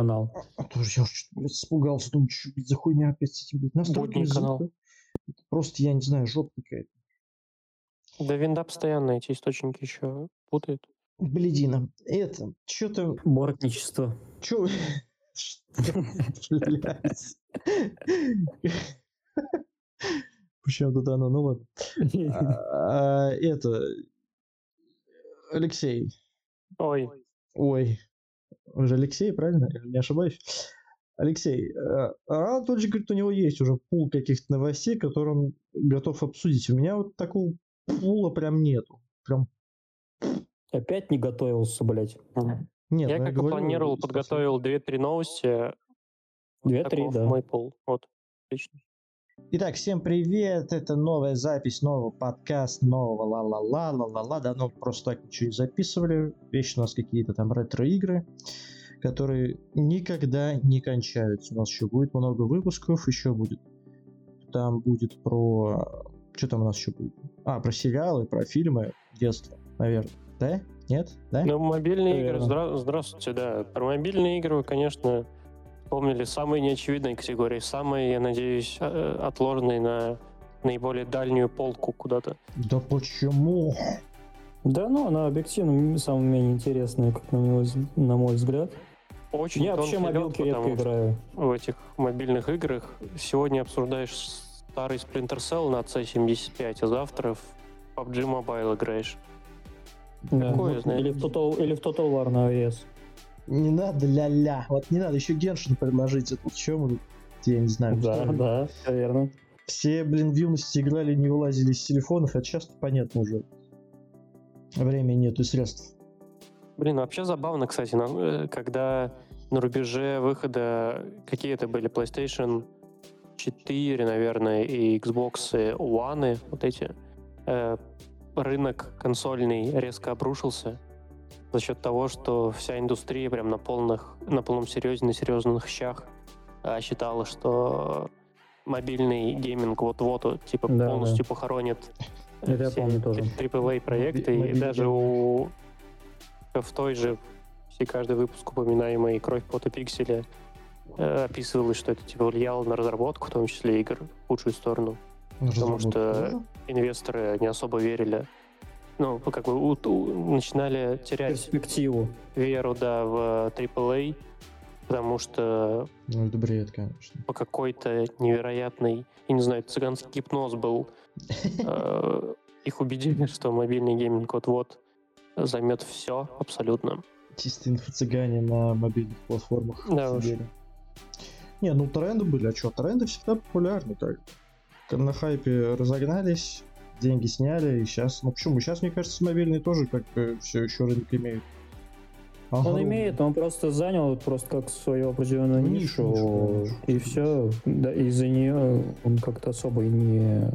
анал. А, а тоже я что-то, блядь, испугался, думаю, что блядь, за хуйня опять с этим, блядь, настройками Будний канал. Это просто, я не знаю, жопа какая-то. Да винда постоянно эти источники еще путает. Блядина. Это, что-то, Бортничество. Блядь. Почему тут оно, ну ладно. А, Это, Алексей, Ой, ой, он же Алексей, правильно? Я не ошибаюсь. Алексей, э, а тот же говорит, у него есть уже пул каких-то новостей, которые он готов обсудить. У меня вот такого пула прям нету. Прям Опять не готовился, блядь. нет. я ну как и говорю, планировал, подготовил 2-3 новости. Две-три, Таков да. мой пол. Вот, отлично. Итак, всем привет! Это новая запись нового подкаста, нового ла-ла-ла, ла-ла-ла. Давно просто так ничего не записывали. Вечно у нас какие-то там ретро-игры, которые никогда не кончаются. У нас еще будет много выпусков, еще будет. Там будет про... Что там у нас еще будет? А, про сериалы, про фильмы детства, наверное. Да? Нет? Да? Ну, мобильные игры, Наверно. здра- здравствуйте, да. Про мобильные игры, конечно, вспомнили самые неочевидные категории, самые, я надеюсь, э, отложенные на наиболее дальнюю полку куда-то. Да почему? Да, ну, она объективно самая менее интересная, как на мой, на мой взгляд. Очень Я вообще тонкий лед, мобилки редко играю. в этих мобильных играх сегодня обсуждаешь старый Splinter Cell на C75, а завтра в PUBG Mobile играешь. Да. Такое, знаете. Или, в Total, или в Total War на AES. Не надо ля-ля. Вот не надо еще Геншин предложить. Это чем мы? Я не знаю. Да, да, наверное. Все, блин, в юности играли, не вылазили из телефонов, это часто понятно уже. Времени нету и средств. Блин, вообще забавно, кстати, э, когда на рубеже выхода какие это были PlayStation 4, наверное, и Xbox One, вот эти, э, рынок консольный резко обрушился за счет того, что вся индустрия прям на полных, на полном серьезе, на серьезных щах э, считала, что мобильный гейминг вот-вот типа Да, полностью похоронит э, Это все. AAA проекты, и даже у в той же все каждый выпуск упоминаемый «Кровь, пота, пикселя» э, описывалось, что это типа влияло на разработку, в том числе игр, в худшую сторону. Потому что инвесторы не особо верили. Ну, как бы у- у- начинали терять Перспективу. веру, да, в AAA, потому что Ну, это бред, конечно. по какой-то невероятной, я не знаю, цыганский гипноз был. Э, Их убедили, что мобильный гейминг вот-вот займет все абсолютно. Чисто инфо-цыгане на мобильных платформах Да уж. Не, ну тренды были, а что, тренды всегда популярны как бы. На хайпе разогнались, деньги сняли, и сейчас, ну почему, сейчас, мне кажется, мобильные тоже как бы все еще рынок имеют. Он Огромный. имеет, он просто занял просто как свою определенную Нишу, нишу, нишу, нишу. и все. Да, из-за нее он как-то особо и не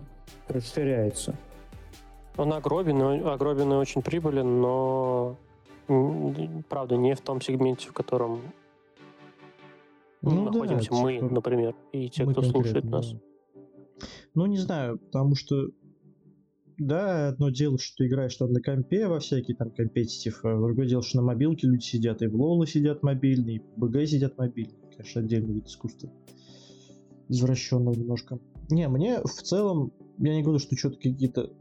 расширяется. Он огробен, огробен и очень прибылен, но правда не в том сегменте, в котором Ну да, находимся мы, типа, например, и те, кто слушает нас. да. Ну, не знаю, потому что да, одно дело, что ты играешь там на компе во всякие там компетитив, а другое дело, что на мобилке люди сидят, и в Лола сидят мобильные, и в БГ сидят мобильные. Конечно, отдельный вид искусства. Извращенного немножко. Не, мне в целом, я не говорю, что что-то какие-то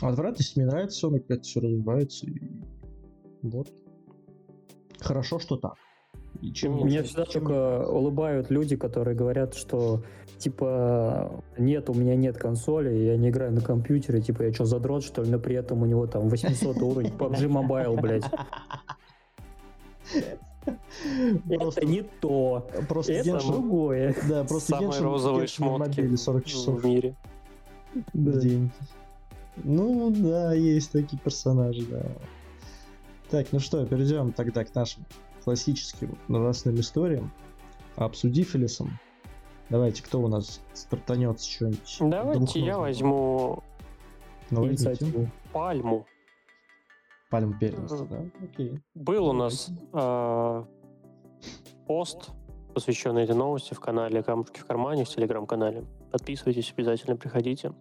отвратности, мне нравится как это все развивается. И... Вот. Хорошо, что так. И чем Меня всегда чем- только улыбают люди, которые говорят, что типа нет, у меня нет консоли, я не играю на компьютере, типа я что, задрот, что ли, но при этом у него там 800 уровень PUBG Mobile, блядь. Просто- Это не то. Просто Это Геншин- другое. Да, просто Самые Геншин, розовые Геншин шмотки мобиле 40 часов в мире. в день. Ну да, есть такие персонажи, да. Так, ну что, перейдем тогда к нашим классическим новостным историям. Обсудив Филисом. Давайте, кто у нас стартанет с чего-нибудь? Давайте я возьму Ну. Инициативу. пальму. Пальм первенства, да? Окей. Был у нас э, пост, посвященный этой новости в канале «Камушки в кармане», в телеграм-канале. Подписывайтесь, обязательно приходите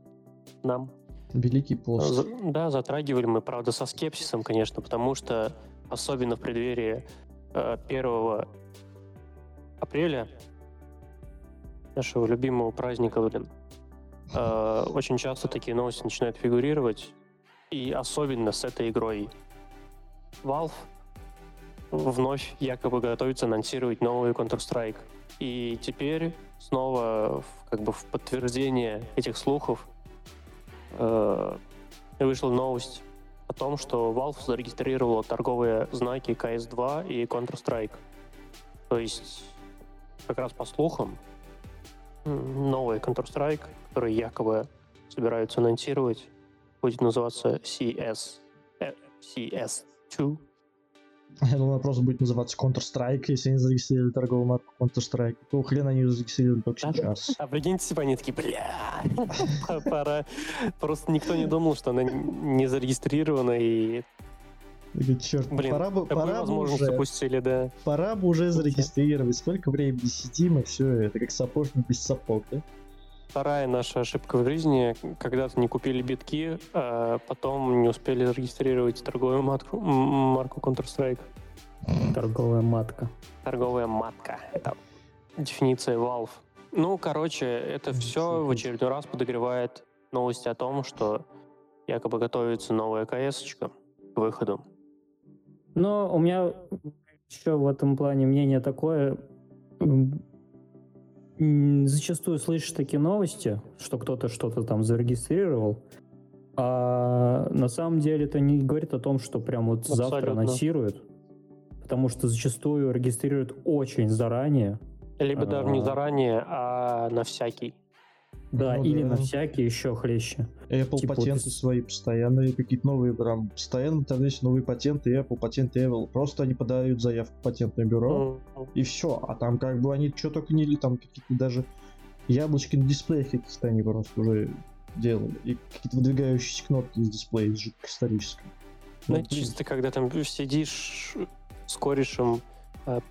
нам. Великий пост. За- да, затрагивали мы, правда, со скепсисом, конечно, потому что особенно в преддверии э, первого апреля, нашего любимого праздника, блин, э, очень часто такие новости начинают фигурировать, и особенно с этой игрой. Valve вновь якобы готовится анонсировать новый Counter-Strike. И теперь снова как бы в подтверждение этих слухов э, вышла новость о том, что Valve зарегистрировала торговые знаки CS2 и Counter-Strike. То есть, как раз по слухам, новый Counter-Strike, который якобы собираются анонсировать, будет называться CS, э, CS2. Я думал, просто будет называться Counter-Strike, если они зарегистрировали торговую марку Counter-Strike. Какого хрена они ее зарегистрировали только А, сейчас? а прикиньте, типа они такие, бля, пора. Просто никто не думал, что она не зарегистрирована, и, черт, блин, пора бы, пора бы уже, упустили, да. пора бы уже зарегистрировать. Сколько времени сидим, и все, это как сапожник без сапог, да? Вторая наша ошибка в жизни, когда-то не купили битки, а потом не успели зарегистрировать торговую матку, марку Counter-Strike. Торговая матка. Торговая матка. Это дефиниция Valve. Ну, короче, это все в очередной раз подогревает новости о том, что якобы готовится новая кс к выходу. Но у меня еще в этом плане мнение такое. Зачастую слышишь такие новости, что кто-то что-то там зарегистрировал, а на самом деле это не говорит о том, что прям вот завтра Абсолютно. анонсируют, потому что зачастую регистрируют очень заранее, Либо даже не А. заранее, а на всякий. Да, Ну или да. на всякие еще хлеще. Apple Типа вот патенты из- свои постоянные, какие-то новые, прям, постоянно в интернете новые патенты, Apple, патент Apple. Просто они подают заявку в патентное бюро, М, и все. А там как бы они что только не... Там какие-то даже яблочки на дисплеях каких-то они просто уже делали. И какие-то выдвигающиеся кнопки из дисплея жутко исторические. Ну, блин, чисто когда там сидишь с корешем,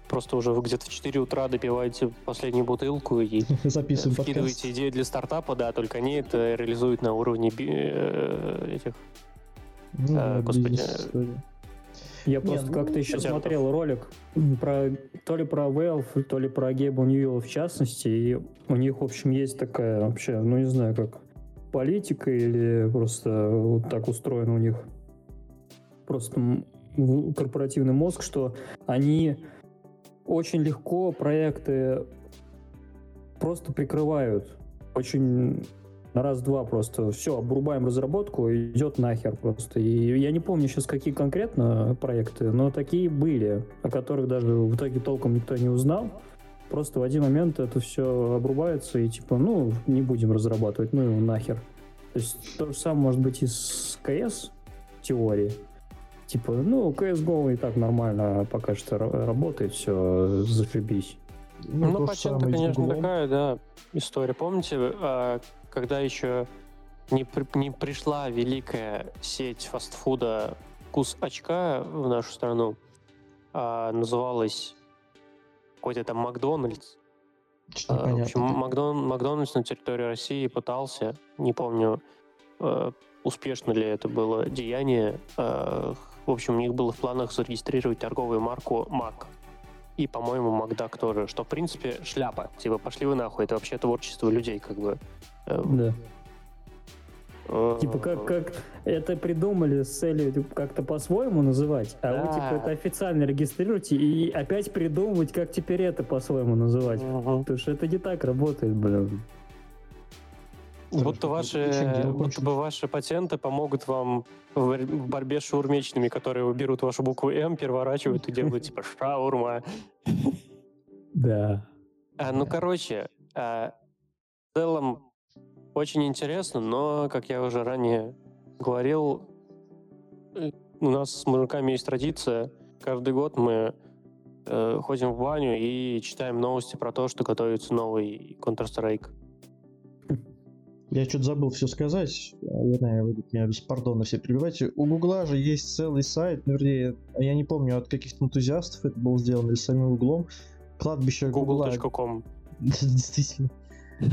просто уже вы где-то в 4 утра допиваете последнюю бутылку и Записываем подкаст. вкидываете идею для стартапа, да, только они это реализуют на уровне э, этих Ну, э, да, господи. Я Не, просто ну, как-то еще смотрел ролик м, про то ли про Valve, то ли про Геба Ньюэлла в частности, и у них, в общем, есть такая вообще, ну не знаю, как политика или просто вот так устроено у них просто корпоративный мозг, что они очень легко проекты просто прикрывают. Очень на раз-два просто все, обрубаем разработку, идет нахер просто. И я не помню сейчас, какие конкретно проекты, но такие были, о которых даже в итоге толком никто не узнал. Просто в один момент это все обрубается и типа, ну, не будем разрабатывать, ну его нахер. То есть то же самое может быть и с в теории. Типа, ну, CSGO и так нормально пока что ра- работает, все, зашибись. Ну, то же патенты, самое и с конечно, такая, да, история. Помните, а, когда еще не, при- не пришла великая сеть фастфуда «Вкус очка» в нашу страну, а называлась какой-то там Макдональдс. Что-то А, В общем. Макдон- Макдональдс на территории России пытался, не помню, э, успешно ли это было деяние. В общем, у них было в планах зарегистрировать торговую марку Мак. И, по-моему, Макдак тоже, что, в принципе, шляпа. Типа, пошли вы нахуй, это вообще творчество людей, как бы. Э, Да. э, Типа как, как это придумали с целью как-то по-своему называть, а вы Да. типа это официально регистрируете и опять придумывать, как теперь это по-своему называть. Потому что это не так работает, блин. Будто Чем ваши, будто бы ваши патенты помогут вам в, бор- в борьбе с шаурмечными, которые берут вашу букву М, переворачивают и делают типа шаурма. Да. А, ну, короче, а, в целом очень интересно, но, как я уже ранее говорил, у нас с мужиками есть традиция. Каждый год мы э, ходим в баню и читаем новости про то, что готовится новый Counter-Strike. Я что-то забыл все сказать. Вернее, вы меня без пардона все перебиваете. У Гугла же есть целый сайт, ну, вернее, я не помню, от каких-то энтузиастов это было сделано или самим Углом. Кладбище Гугла. Google.com. Действительно.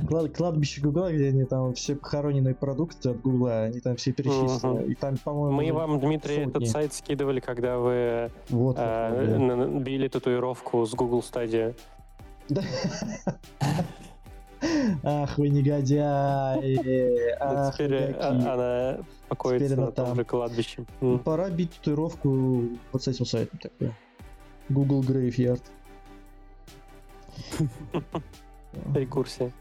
Клад- Кладбище Гугла, где они там все похороненные продукты от Гугла, они там все перечислены. Мгм. И там, по-моему, Мы вам, Дмитрий, сотни. этот сайт скидывали, когда вы вот, э, вот, да. били татуировку с Google Stadia. Ах, вы негодяи! Ах, Теперь э, мудаки. она покоится на том там. же кладбище. Пора бить татуировку вот с этим сайтом такой. Google Graveyard. Рекурсия.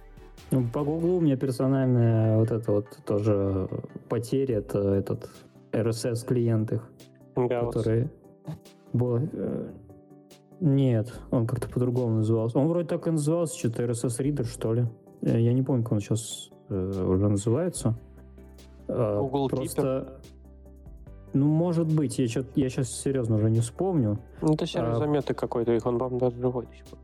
Ну, По Гуглу у меня персональная вот это вот тоже потеря, это этот RSS клиент их, Гаусс. который был... Нет, он как-то по-другому назывался. Он вроде так и назывался, что-то RSS Reader, что ли. Э, Я не помню, как он сейчас э, уже называется. Э, Google Просто... Ну, может быть, я, чё- я сейчас серьезно уже не вспомню. Ну, это сервис А- заметы какой-то, их он, по-моему, даже другой до сих пор.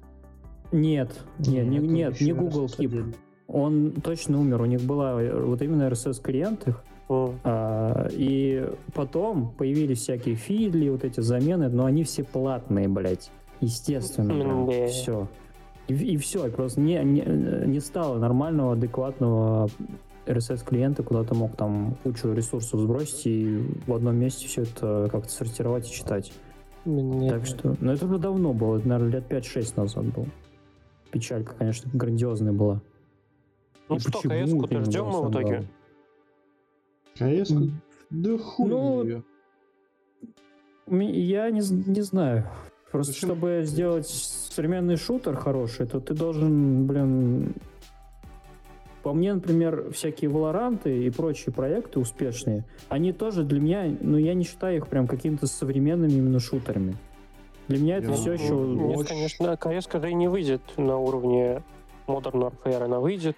Нет, нет, не, нет, не Google Keep. Он точно умер. У них была вот именно RSS клиент их. М. А, и потом появились всякие фидли, вот эти замены, но они все платные, блядь. Естественно. Да. Все. И, все. Просто не, не, не стало нормального, адекватного RSS-клиента, куда ты мог там кучу ресурсов сбросить и в одном месте все это как-то сортировать и читать. Мне- Так что, ну это уже давно было, это, наверное, лет 5-6 назад был. Печалька, конечно, грандиозная была. Ну И что, почему КС-ку-то ждем мы в итоге? КС? Да хуй Ну, Я не, не знаю. Просто Зачем? чтобы сделать современный шутер хороший, то ты должен, блин... По мне, например, всякие Валоранты и прочие проекты успешные, они тоже для меня, ну, я не считаю их прям какими-то современными именно шутерами. Для меня это Я- все еще... Нет, очень- конечно, КС когда и не выйдет на уровне Modern Warfare, она выйдет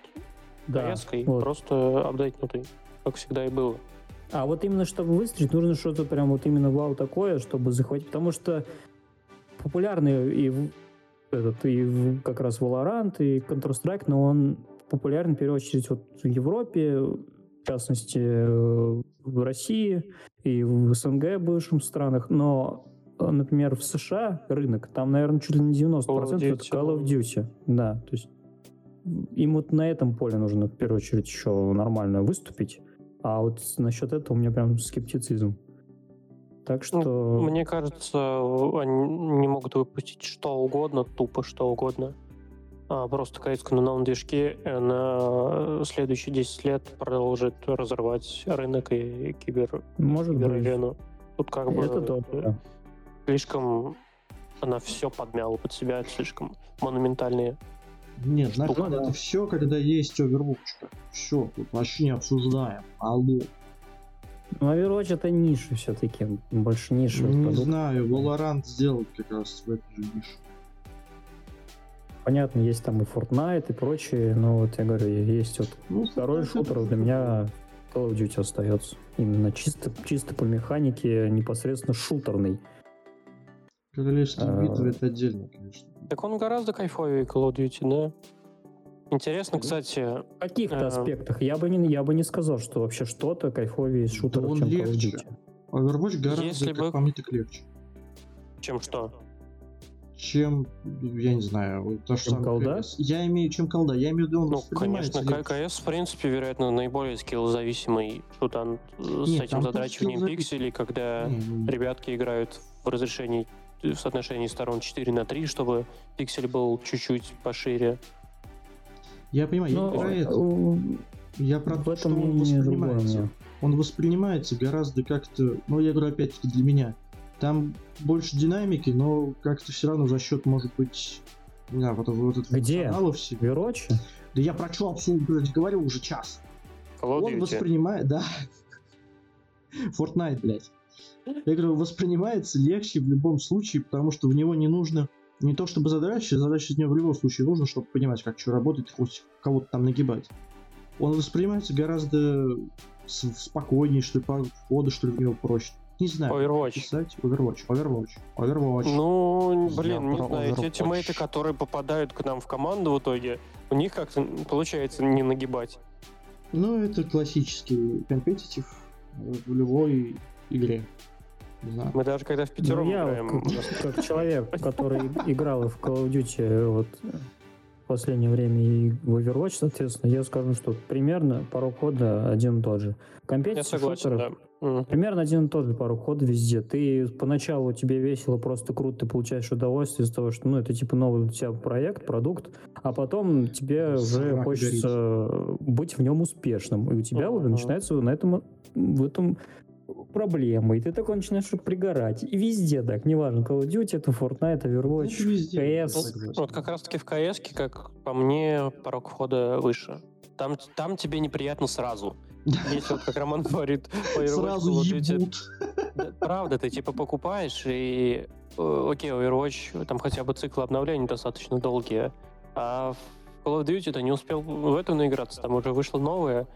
Да, КС-кой, вот. просто апдейтнутый, как всегда и было. А вот именно чтобы выстрелить, нужно что-то прям вот именно вау такое, чтобы захватить. Потому что популярный и в- этот и в- как раз Valorant и Counter-Strike, но он популярен в первую очередь вот в Европе, в частности э, в России и в СНГ бывших странах, но э, например, в США рынок, там, наверное, чуть ли не 90% это Duty, Call of Duty. Да, то есть им вот на этом поле нужно в первую очередь еще нормально выступить. А вот насчет этого у меня прям скептицизм. Так что... Мне кажется, они не могут выпустить что угодно, тупо что угодно. А просто КС на новом движке э, на следующие 10 лет продолжит разрывать рынок и кибер, Может быть. киберарену. Тут как бы Это да. слишком она все подмяла под себя, это слишком монументальные. Нет, Ну да. это все, когда есть овервотчка. Все, тут вообще не обсуждаем. Алло. Ну, Overwatch это ниша все-таки. Больше ниша. Не продукт. знаю, Valorant сделал как раз в этой же нише. Понятно, есть там и Fortnite и прочие, но вот я говорю, есть вот Ну, второй Fortnite шутер для меня Call of Duty остается. Именно чисто, чисто по механике, непосредственно шутерный. Королевские А. битвы это отдельно, конечно. Так он гораздо кайфовее Call of Duty, да? Интересно, Да. кстати, В каких-то Э, аспектах я бы, не, я бы не сказал, что вообще что-то кайфовее шутеров, он чем Call of легче. Duty. Overwatch гораздо, Если как бы- по мне, так легче. чем что? Чем, я не знаю, то, что Чем колда? Я имею, чем колда. Я имею в виду, он Ну, конечно, легче. КС, в принципе, вероятно, наиболее скиллзависимый шутан э, с Нет, этим задрачиванием скиллзави- пикселей, когда Не, ну, ребятки играют в разрешении в соотношении сторон 4 на 3, чтобы пиксель был чуть-чуть пошире. Я понимаю, я Ну, не про это. Я про то, что он воспринимается. Он воспринимается гораздо как-то, ну, я говорю, опять-таки, для меня. Там больше динамики, но как-то все равно за счет, может быть, не знаю, вот, вот этого Где? функционала всего. В Overwatch? Да я про что блядь, говорю уже час. Call Он воспринимает, да. Fortnite, блядь. Я говорю, воспринимается легче в любом случае, потому что в него не нужно не то чтобы задачи, задачи из него в любом случае нужно, чтобы понимать, как что работает, хоть кого-то там нагибать. Он воспринимается гораздо спокойнее, что ли, по входу, что ли, в него проще. Не знаю. Overwatch. Писать Overwatch, Overwatch, Overwatch. Ну, Я блин, не знаю, те Overwatch. тиммейты, которые попадают к нам в команду в итоге, у них как-то получается не нагибать. Ну, это классический компетитив в любой игре. Не знаю. Мы даже когда в пятером Ну, я играем, как, как человек, который играл в Call of Duty, вот в последнее время и в Overwatch, соответственно, я скажу, что примерно порог хода один и тот же. Я согласен, да. Примерно один и тот же порог хода везде. Ты поначалу тебе весело, просто круто, ты получаешь удовольствие из того, что ну, это типа новый у тебя проект, продукт, а потом тебе уже хочется горит. быть в нем успешным. И у тебя uh-huh. уже начинается на этом, в этом проблемы, и ты такой начинаешь пригорать. И везде так, неважно, Call of Duty, это Fortnite, Overwatch, это везде, CS. Вот, вот как раз-таки в CS, как по мне, порог входа выше. Там, там тебе неприятно сразу. Если вот как Роман говорит, сразу. Эти, правда, ты типа покупаешь, и э, окей, Overwatch, там хотя бы циклы обновлений достаточно долгие, а в Call of Duty ты не успел в это наиграться, там уже вышло новое,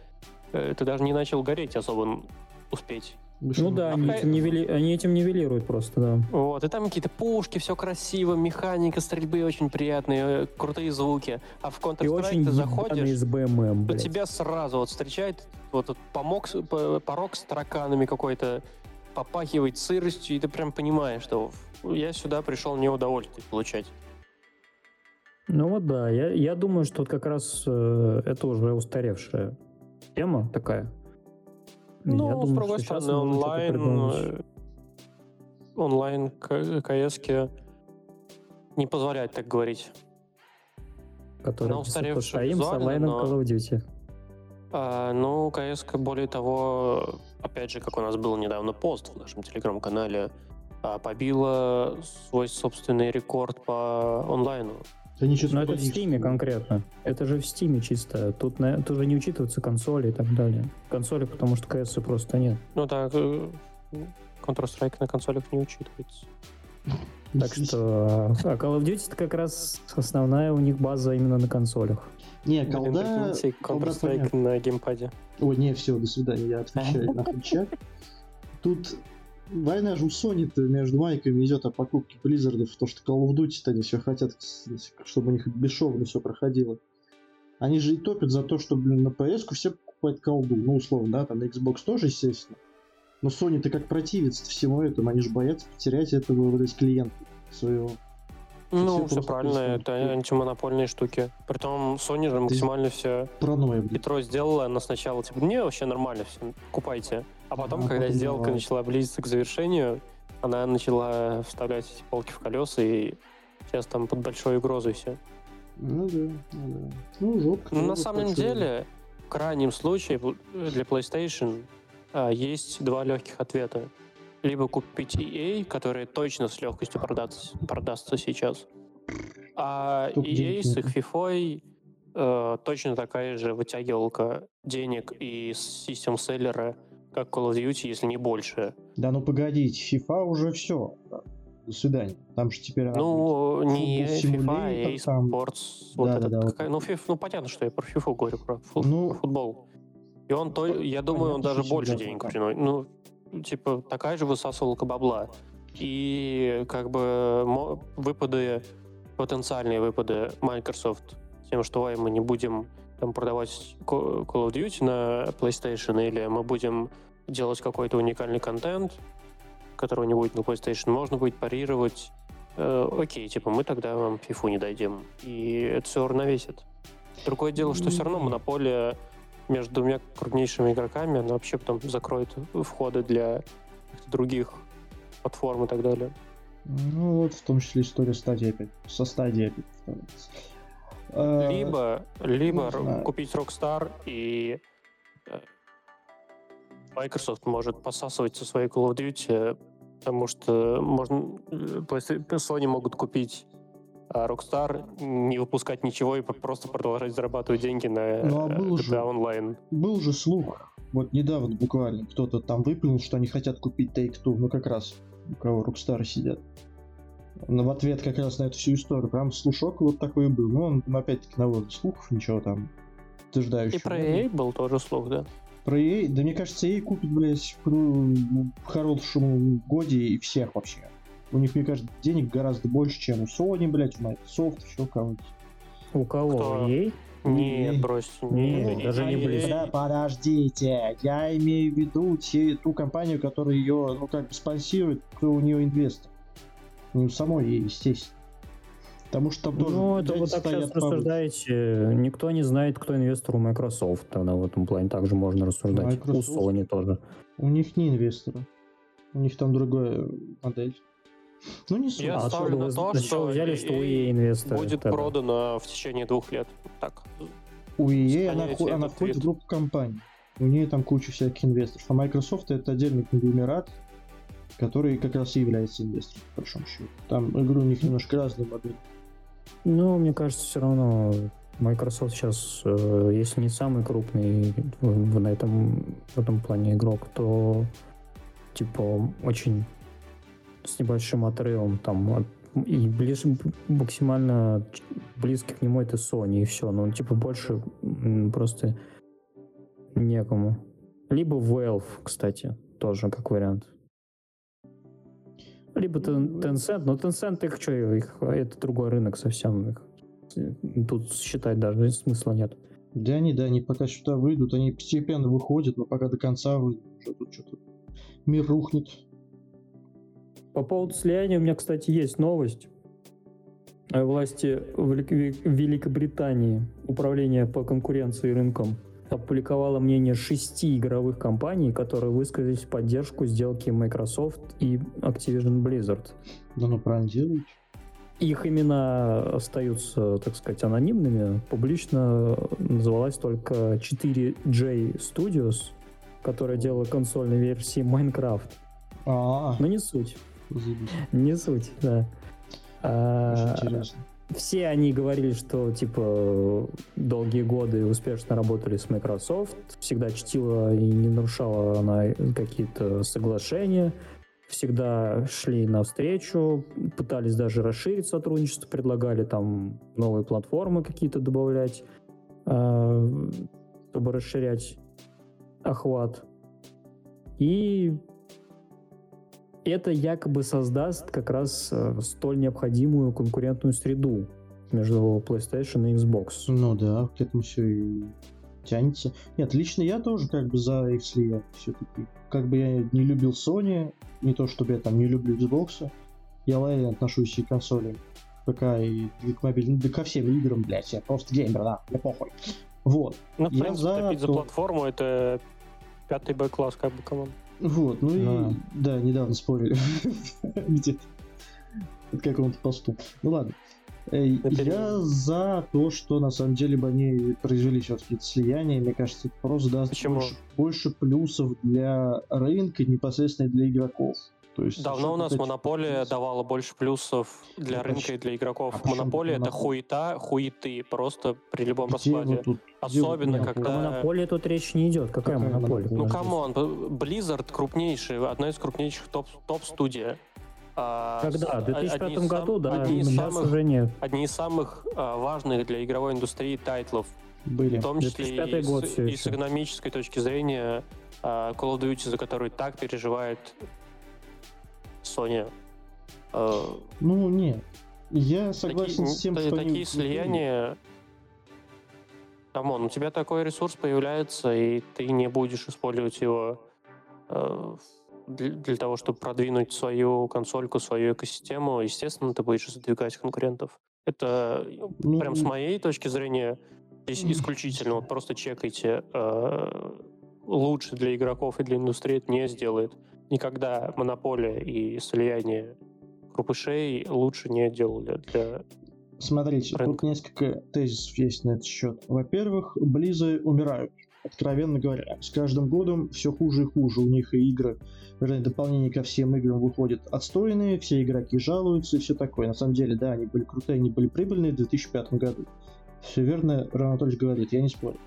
э, ты даже не начал гореть особо успеть. Ну да, они, этим нивели... они этим нивелируют просто, да. Вот, и там какие-то пушки, все красиво, механика стрельбы очень приятные, крутые звуки. А в Counter-Strike ты заходишь, с БММ, то тебя сразу вот встречает вот этот помог, порог с тараканами какой-то, попахивает сыростью, и ты прям понимаешь, что я сюда пришел не удовольствие получать. Ну вот да, я, я думаю, что вот как раз э, это уже устаревшая тема такая. Ну, Я с думаю, другой стороны, онлайн, э, онлайн КС не позволяет так говорить. Который Она устаревшая с онлайном но... Call of Duty. А, ну, КС, более того, опять же, как у нас был недавно пост в нашем телеграм-канале, а, побила свой собственный рекорд по онлайну. Да что Но это в Стиме конкретно. Это же в Стиме чисто. Тут, на, тут же не учитываются консоли и так далее. Консоли, потому что КС просто нет. Ну да, э, Counter-Strike на консолях не учитывается. Так что а Call of Duty как раз основная у них база именно на консолях. Не, колда... Counter-Strike на геймпаде. Ой, не, все, до свидания, я отвечаю на чат. Тут война же у Sony-то между майками идет о покупке Близзардов, то что Call of Duty-то они все хотят, чтобы у них бесшовно все проходило. Они же и топят за то, что, блин, на PS-ку все покупают колду, ну, условно, да, там на Xbox тоже, естественно. Но Sony-то как противится всему этому, они же боятся потерять этого вот, клиента своего. Ну, все, все правильно, это антимонопольные штуки. Притом Sony же максимально Ты все паранойя, Петро сделала, она сначала типа, не, вообще нормально все, купайте. А потом, а, когда потом сделка давай. начала близиться к завершению, она начала вставлять эти полки в колеса, и сейчас там под большой угрозой все. Ну да, ну да. Ну, жопка. Ну, на самом большой. деле, в крайнем случае, для PlayStation а, есть два легких ответа либо купить EA, который точно с легкостью продастся, продастся сейчас. А EA с их FIFA э, точно такая же вытягивалка денег и систем селлера, как Call of Duty, если не больше. Да ну погодите, FIFA уже все. До свидания. Там же теперь... Ну, не FIFA, а EA Sports. Вот да, этот, да, да, какая, вот. ну, FIFA, ну, понятно, что я про FIFA говорю, про, фу, ну, про футбол. И он, то, я думаю, он даже больше денег приносит. Ну, типа, такая же высасывалка бабла. И как бы выпады, потенциальные выпады Microsoft тем, что ой, мы не будем там продавать Call of Duty на PlayStation, или мы будем делать какой-то уникальный контент, которого не будет на PlayStation, можно будет парировать. Э, окей, типа, мы тогда вам FIFA не дойдем. И это все равновесит. Другое дело, что все равно монополия между двумя крупнейшими игроками, она вообще потом закроет входы для других платформ и так далее. Ну вот, в том числе история стадии опять, со стадии опять повторяется. А, либо, либо ну, купить Rockstar и э, Microsoft может посасывать со своей Call of Duty, потому что можно, э, Sony могут купить а Rockstar не выпускать ничего и просто продолжать зарабатывать деньги на ну, а был GTA же, Online. Был же слух, вот недавно буквально кто-то там выплюнул, что они хотят купить Take-Two, ну как раз у кого Rockstar сидят. В ответ как раз на эту всю историю. Прям слушок вот такой был. Ну, он опять-таки на уровне слухов, ничего там утверждающего. И про EA был тоже слух, да? Про EA? Да мне кажется, EA купит, блядь, в хорошем годе и всех вообще. У них, мне кажется, денег гораздо больше, чем у Sony, блядь, у Microsoft, еще кого-нибудь. У кого? Кто? Ей? Нет, брось. Нет, не, даже не близко. Да, подождите, я имею в виду те, ту компанию, которая ее, ну, как бы спонсирует, кто у нее инвестор. Не у самой ей, естественно. Потому что там тоже Ну, это вы так стоят сейчас повыше. рассуждаете. Никто не знает, кто инвестор у Microsoft. Тогда в этом плане также можно рассуждать. Microsoft. У Sony тоже. У них не инвесторы. У них там другая модель. Ну, не суть. Я А ставлю на вы то, что взяли, что у EA EA инвесторы? будет тогда? продано в течение двух лет. Так. У EA она, она этот входит в группу компаний. У нее там куча всяких инвесторов. А Microsoft это отдельный конгломерат, который как раз и является инвестором, по большому счету. Там игру у них немножко разные модели. Ну, мне кажется, все равно Microsoft сейчас, э, если не самый крупный на этом, в этом плане игрок, то типа очень с небольшим отрывом там от- и ближе максимально близкий к нему это Sony и все. Ну, типа больше просто некому. Либо Valve, кстати, тоже как вариант. Либо Ten- Tencent, но Tencent их что, их, это другой рынок совсем. Их, тут считать даже смысла нет. Да они, да, они пока сюда выйдут, они постепенно выходят, но пока до конца выйдут, уже тут что-то мир рухнет. По поводу слияния у меня, кстати, есть новость. Власти Ви- Великобритании, Управление по конкуренции и рынкам, опубликовало мнение шести игровых компаний, которые высказались в поддержку сделки Microsoft и Activision Blizzard. Да ну делают. Их имена остаются, так сказать, анонимными. Публично называлась только 4J Studios, которая делала консольные версии Minecraft. А, Но не суть. заебись. Не суть, да. А, Очень интересно. Все они говорили, что типа долгие годы успешно работали с Microsoft, всегда чтила и не нарушала она какие-то соглашения, всегда шли навстречу, пытались даже расширить сотрудничество, предлагали там новые платформы какие-то добавлять, а, чтобы расширять охват. И это якобы создаст как раз э, столь необходимую конкурентную среду между PlayStation и Xbox. Ну да, к этому все и тянется. Нет, лично я тоже как бы за их слияние все-таки. Как бы я не любил Sony, не то чтобы я там не люблю Xbox, я лояльно отношусь и к консолям, ПК и к мобильным, да ко всем играм, блядь, я просто геймер, да, мне похуй. Вот, Ну, в Я принципе, за топить за то- платформу это пятый Б-класс как бы команд. Вот, ну и, Да. да, недавно спорили где-то в каком-то посту. Ну ладно. Э, Я за то, что на самом деле бы они произвели все-таки это слияние. Мне кажется, это просто даст Почему? больше, больше плюсов для рынка, непосредственно для игроков. То есть, Давно у нас монополия плюсы. давала больше плюсов для Ну, рынка почему? и для игроков. А монополия это хуета, хуеты, просто при любом Где раскладе. тут- Особенно, где когда- монополию тут речь не идет. Какая, Какая монополия? Ну, камон, Blizzard крупнейший, одна из крупнейших топ- топ-студия. А, Когда? В с- 2005 одни году, сам- да, одни из сейчас самых, уже нет. одни из самых а, важных для игровой индустрии тайтлов, были. в том числе 2005 и, год с, и с экономической точки зрения а, Call of Duty, за который так переживает Sony. А, Ну, нет. Я согласен такие, с тем, что они такие крутые. слияния... Come on, у тебя такой ресурс появляется, и ты не будешь использовать его э, для, для того, чтобы продвинуть свою консольку, свою экосистему. Естественно, ты будешь задвигать конкурентов. Это Ну, прям с моей точки зрения здесь исключительно. Вот просто чекайте. э, лучше для игроков и для индустрии это не сделает. Никогда монополия и слияние крупышей лучше не делали для Смотрите, рынка. тут несколько тезисов есть на этот счет. Во-первых, Близы умирают, откровенно говоря. С каждым годом все хуже и хуже. У них и игры, вернее, дополнения ко всем играм выходят отстойные, все игроки жалуются и все такое. На самом деле, да, они были крутые, они были прибыльные в 2005 году. Все верно, Роман Анатольевич говорит, я не спорю.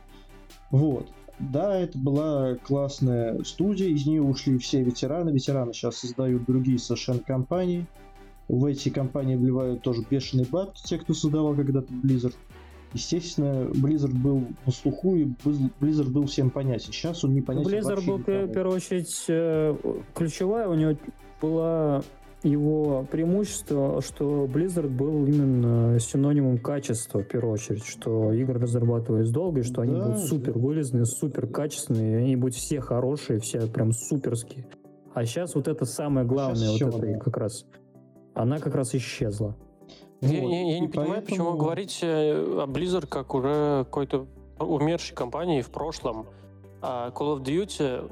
Вот. Да, это была классная студия, из нее ушли все ветераны. Ветераны сейчас создают другие совершенно компании. В эти компании вливают тоже бешеные бабки, те, кто создавал когда-то Blizzard. Естественно, Blizzard был на слуху, и Blizzard был всем понятен. Сейчас он не понятен Blizzard вообще был, в первую очередь, э, ключевая у него была его преимущество, что Blizzard был именно синонимом качества, в первую очередь, что игры разрабатывались долго, и что они Да, будут да. супер вылезные, супер качественные, они будут все хорошие, все прям суперские. А сейчас вот это самое главное, щас вот это и она? как раз, она как раз исчезла. Я, Вот, я- я не и понимаю, почему поэтому- говорить э, о Blizzard как уже какой-то умершей компании в прошлом. А Call of Duty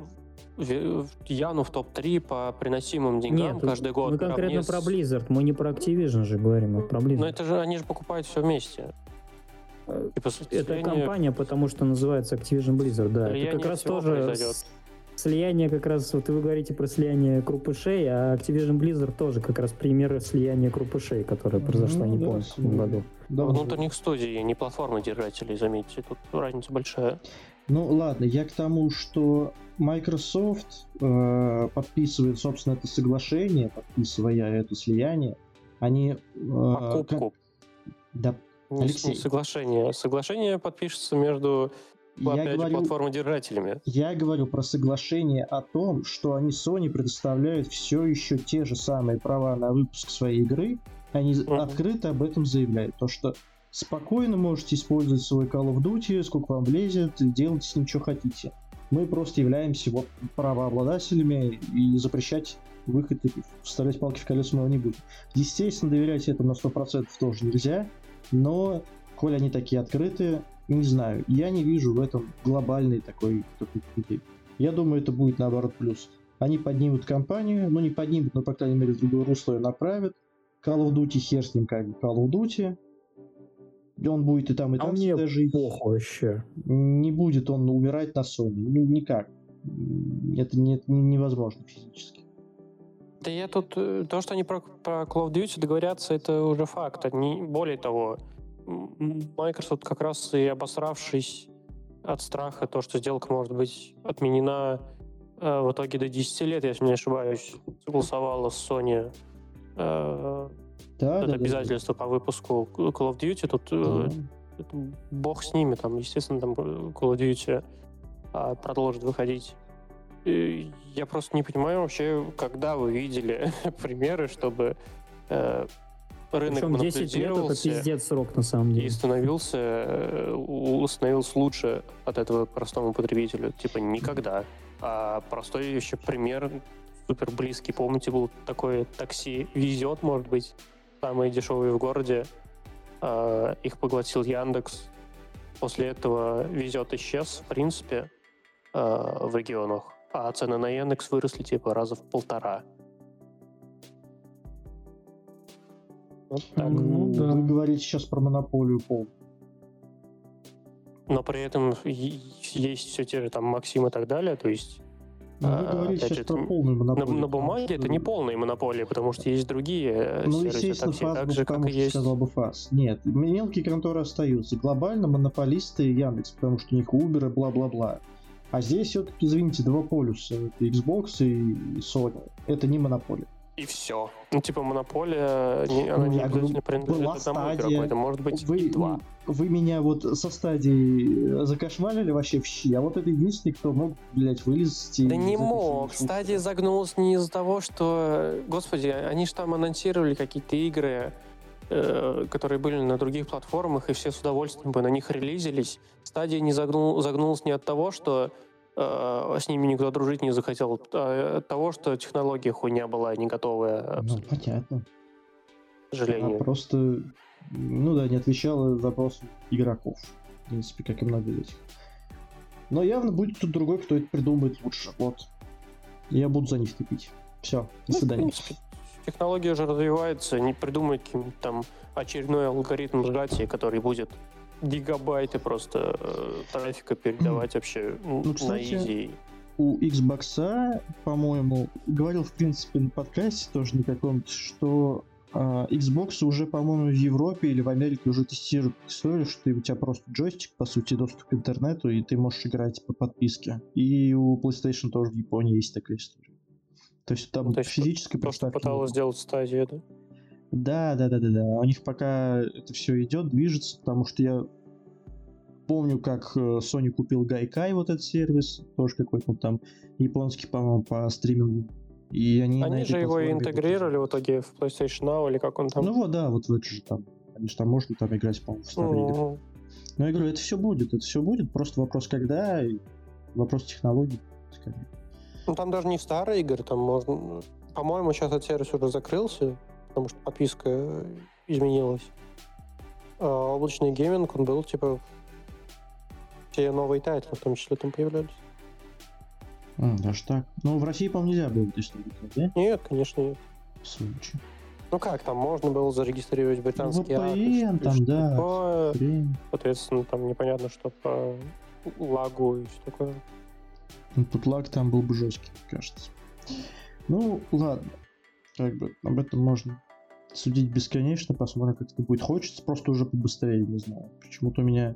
Яну в топ-3 по приносимым деньгам Нет, каждый год. мы конкретно с- про Blizzard, мы не про Activision же говорим, а про Blizzard. Но это же они же покупают все вместе. Типа, Это слияние- компания, потому что называется Activision Blizzard, да. Это Слияние как раз тоже произойдет. слияние как раз, вот вы говорите про слияние крупышей, а Activision Blizzard тоже как раз пример слияния крупышей, которое произошло, Ну не да, помню, в каком с- году. Давно. внутренних студий, не платформы держателей, заметьте, тут разница большая. Ну ладно, я к тому, что Microsoft э, подписывает, собственно, это соглашение, подписывая это слияние, они... э, Покупку. как- Да, Не, Алексей. соглашение. Соглашение подпишется между я опять же, говорю, платформодержателями. я говорю про соглашение о том, что они Sony предоставляют все еще те же самые права на выпуск своей игры. Они Мгм. открыто об этом заявляют. То, что спокойно можете использовать свой Call of Duty, сколько вам влезет, делайте с ним, что хотите. Мы просто являемся его правообладателями и запрещать выход и вставлять палки в колеса мы его не будем. Естественно, доверять этому на 100% тоже нельзя, но, коль они такие открытые, не знаю, я не вижу в этом глобальной такой, такой идеи. Я думаю, это будет наоборот плюс. Они поднимут компанию, ну не поднимут, но по крайней мере в другое русло ее направят. Call of Duty хер с ним как бы Call of Duty. И он будет и там, и А там мне всегда жить. Похуй вообще. Не будет он умирать на Sony. Ну, никак. Это не, не- невозможно физически. Да я тут... э, То, что они про, про Call of Duty договорятся, это уже факт. Они, более того, Microsoft как раз и обосравшись от страха, то, что сделка может быть отменена э, в итоге до 10 лет, если не ошибаюсь, согласовала с Sony э, Да, это да, да, обязательство по выпуску Call of Duty. Тут э, да. это бог с ними, там, естественно, там э, Call of Duty а, продолжит выходить. И я просто не понимаю вообще, когда вы видели примеры, чтобы э, рынок Причем 10 лет это пиздец срок на самом и деле. становился, э, становился лучше от этого простому потребителю. Типа никогда. А простой еще пример, супер близкий. Помните, был такое такси везет, может быть, самые дешевые в городе. А, их поглотил Яндекс. После этого везет исчез, в принципе, а, в регионах. А цены на Яндекс выросли типа раза в полтора. Вот так. Ну, да. Вы говорите сейчас про монополию пол. но при этом есть все те же там Максим и так далее, то есть Ну, Вы А, говорите сейчас же, про это полную на, монополию. на потому бумаге это что- не полная монополия, потому что есть другие э, Ну, сервисы естественно, такси, ФАС так же, как и есть... сказал бы ФАС. Нет, мелкие конторы остаются. Глобально монополисты Яндекс, потому что у них Uber и бла-бла-бла. А здесь все-таки, извините, два полюса. Это Xbox и Sony. Это не монополия. И все. Ну, типа, монополия, не- она Ну, не говорю, обязательно принадлежит была одному стадия. игроку, это может быть Вы, и два. Вы меня вот со стадии закошмалили вообще в щи, а вот это единственный, кто мог, блядь, вылезти. Да не мог. Стадия загнулась не из-за того, что... Господи, они же там анонсировали какие-то игры, э, которые были на других платформах, и все с удовольствием бы на них релизились. Стадия не загнул, загнулась не от того, что э, с ними никто дружить не захотел, а от того, что технология хуйня была не готовая, Ну, понятно. к сожалению. просто, ну да, не отвечала запросу игроков. В принципе, как и много этих. Но явно будет тут другой, кто это придумает лучше. Вот. Я буду за них топить. Все, до Ну, в свидания. принципе, технология же развивается, не придумать каким-то там очередной алгоритм сжатия, который будет гигабайты просто э, трафика передавать вообще м, Ну, на изи. У Xbox, по-моему, говорил, в принципе, на подкасте тоже на каком-то, что Xbox уже, по-моему, в Европе или в Америке уже тестируют историю, что ты- у тебя просто джойстик, по сути, доступ к интернету, и ты можешь играть по подписке. И у PlayStation тоже в Японии есть такая история. То есть там Ну, то есть физической То, что пыталась сделать стадия, да? Да, да, да, да, да. У них пока это все идет, движется, потому что я помню, как э, Sony купил Гайкай, вот этот сервис, тоже какой-то там японский, по-моему, по стримингу. И они, Они же его и интегрировали в итоге в PlayStation Now, или как он там. Ну вот, да, вот в это же там. Они же там можно там играть, по-моему, в старые игры. Мгм. Но я говорю, это все будет, это все будет, просто вопрос когда, и вопрос технологий, скорее. Ну, там даже не в старые игры, там можно... По-моему, сейчас этот сервис уже закрылся, потому что подписка изменилось. А облачный гейминг, он был, типа, все новые тайтлы, в том числе, там появлялись. А, даже так. Ну, в России, по-моему, нельзя было тестировать, да? Нет, конечно, нет. Случай. Ну как, там можно было зарегистрировать британский VPN-аккаунт, там, да. такое. Соответственно, там непонятно, что по лагу и все такое. Ну, Тут лаг там был бы жесткий, мне кажется. Ну, ладно. Как бы об этом можно судить бесконечно, посмотрим, как это будет. Хочется просто уже побыстрее, не знаю. Почему-то у меня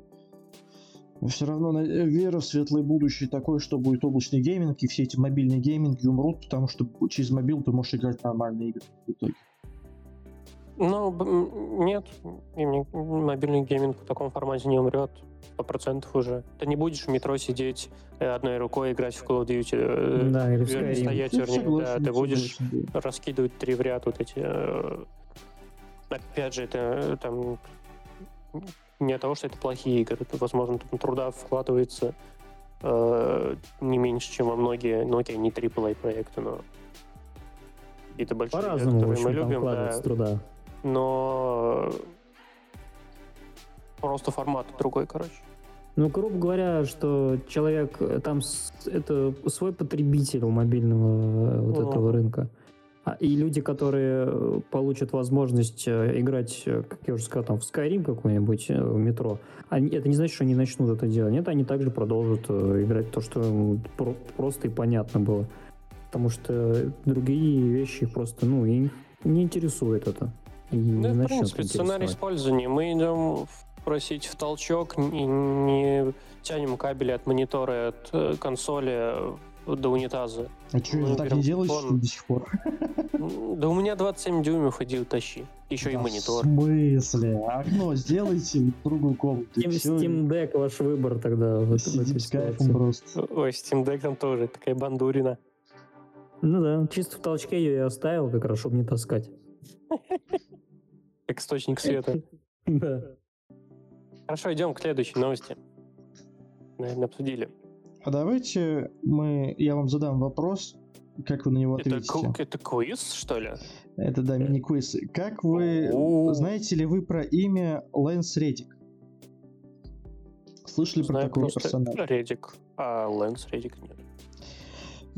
все равно на- вера в светлое будущее такое, что будет облачный гейминг, и все эти мобильные гейминги умрут, потому что через мобил ты можешь играть в нормальные игры в итоге. Ну, нет, мобильный гейминг в таком формате не умрет. Сто процентов уже. Ты не будешь в метро сидеть э, одной рукой играть в Call of Duty. э, Да, или вернее, стоять, Ну, вернее, согласен, да, ты будешь согласен, да. раскидывать три в ряд вот эти... э, Опять же, это э, там не от того, что это плохие игры, это, возможно, там труда вкладывается э, не меньше, чем во многие, ну окей, не AAA проекты, но какие-то большие, игры, По-разному, в которые мы любим, да, труда. но просто формат другой, короче. Ну, грубо говоря, что человек э, там это свой потребитель у мобильного э, вот Мгм. этого рынка. А, И люди, которые э, получат возможность э, играть, э, как я уже сказал, там в Skyrim какой-нибудь в метро, они, это не значит, что они начнут это делать. Нет, они также продолжат играть то, что им про- просто и понятно было. Потому что другие вещи просто, ну, их не интересует это. И Ну, не и, в принципе, сценарий использования. Мы идем просить в толчок, не, не тянем кабели от монитора, от консоли до унитаза. А что, вы так не ли, до сих пор? Да у меня 27 дюймов, иди утащи. Еще и Да монитор. В смысле? Окно сделайте в другую комнату. и Steam, всё, Steam Deck ваш выбор тогда. в и этой- в Сидим этой с кайфом просто. Ой, Steam Deck там тоже такая бандурина. Ну да, чисто в толчке ее и оставил, как раз, чтобы не таскать. Как источник света. Да. Хорошо, идем к следующей новости. Наверное, обсудили. А давайте мы, я вам задам вопрос, как вы на него Это, ответите. ку- это квиз, что ли? Это, да, мини-квиз. Как вы, О. знаете ли вы про имя Лэнс Редик? Слышали про Знаю такого просто персонажа? Редик, а Лэнс Редик нет.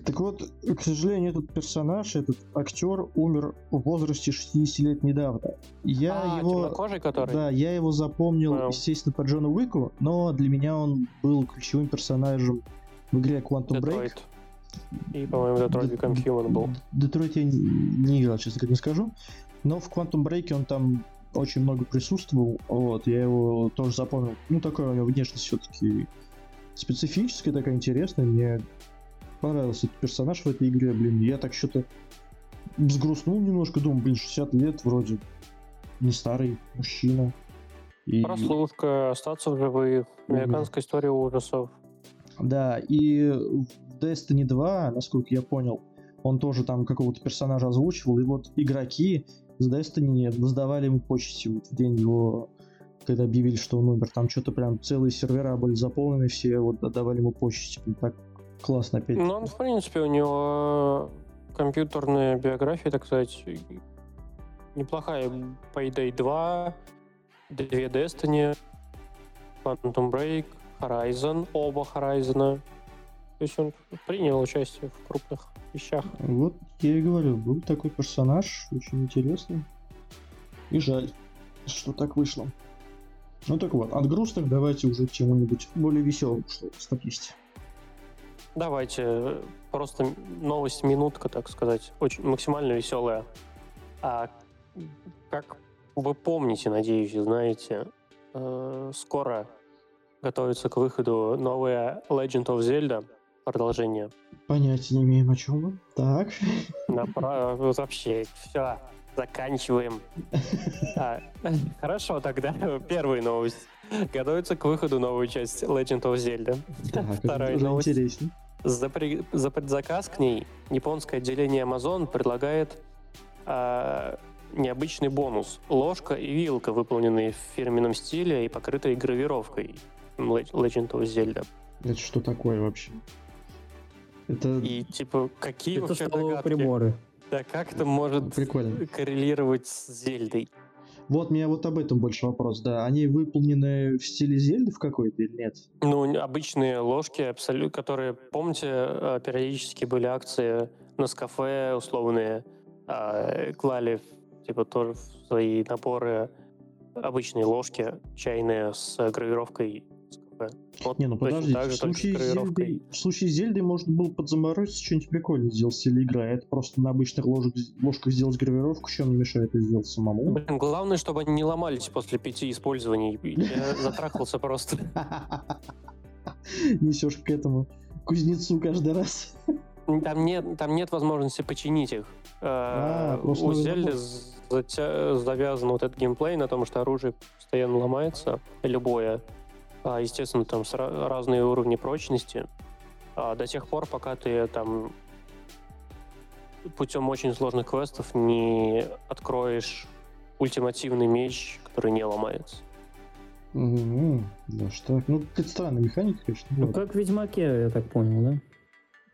Так вот, к сожалению, этот персонаж, этот актер умер в возрасте 60 лет недавно. Я а, его... который? Да, я его запомнил, Вау. естественно, по Джону Уику, но для меня он был ключевым персонажем в игре Quantum Break. Детройт. И, по-моему, Detroit Become Human был. Детройт я не, не играл, честно говоря, не скажу. Но в Quantum Break он там очень много присутствовал. Вот, я его тоже запомнил. Ну, такая у него внешность все-таки специфическая, такая интересная. Мне понравился этот персонаж в этой игре, блин. Я так что-то взгрустнул немножко, думаю, блин, 60 лет вроде не старый мужчина. И... Прослушка, остаться в живых, американская история ужасов. Да, и в Destiny 2, насколько я понял, он тоже там какого-то персонажа озвучивал, и вот игроки с Destiny воздавали ему почести вот в день его, когда объявили, что он умер. Там что-то прям целые сервера были заполнены, все вот отдавали ему почести. Так классно опять. Ну, он, в принципе, у него компьютерная биография, так сказать, неплохая. Payday 2, две Destiny, Quantum Break, Horizon, оба Horizon. То есть он принял участие в крупных вещах. Вот я и говорю, был такой персонаж, очень интересный. И жаль, что так вышло. Ну так вот, от грустных давайте уже чему-нибудь более веселому, что есть. Давайте, э, просто новость минутка, так сказать, очень максимально веселая. А как вы помните, надеюсь, знаете, э, скоро готовится к выходу новая Legend of Zelda продолжение. Понятия не имеем, о чем вы. Так. Напра- Вообще, все, заканчиваем. А, Хорошо, тогда первая новость. Готовится к выходу новая часть Legend of Zelda. Так, Вторая новость. интересно. За, при- за предзаказ к ней японское отделение Amazon предлагает а, необычный бонус. Ложка и вилка, выполненные в фирменном стиле и покрытые гравировкой Legend of Zelda. Это что такое вообще? Это И типа, какие Это вообще столовые догадки? приборы. Да как это может прикольно. коррелировать с Зельдой? Вот меня вот об этом больше вопрос, да. Они выполнены в стиле Зельды в какой-то или нет? Ну, обычные ложки, абсолютно, которые, помните, э, периодически были акции на кафе условные, а, клали типа тоже в свои наборы обычные ложки чайные с гравировкой вот не, ну подожди, в, случае Зельды, в случае Зельды можно было подзаморозить что-нибудь прикольное сделать в стиле игры, а это просто на обычных ложек, ложках сделать гравировку, чем мешает это сделать самому? Блин, главное, чтобы они не ломались после пяти использований. Я затрахался просто. Несешь к этому кузнецу каждый раз. Там нет, там нет возможности починить их. А, э, У Зельды завязан вот этот геймплей на том, что оружие постоянно ломается, любое. А, естественно, там разные уровни прочности. А, до тех пор, пока ты там путем очень сложных квестов не откроешь ультимативный меч, который не ломается. Угу, да что? Ну, это странная механика, конечно. Ну, как в Ведьмаке, я так понял, да?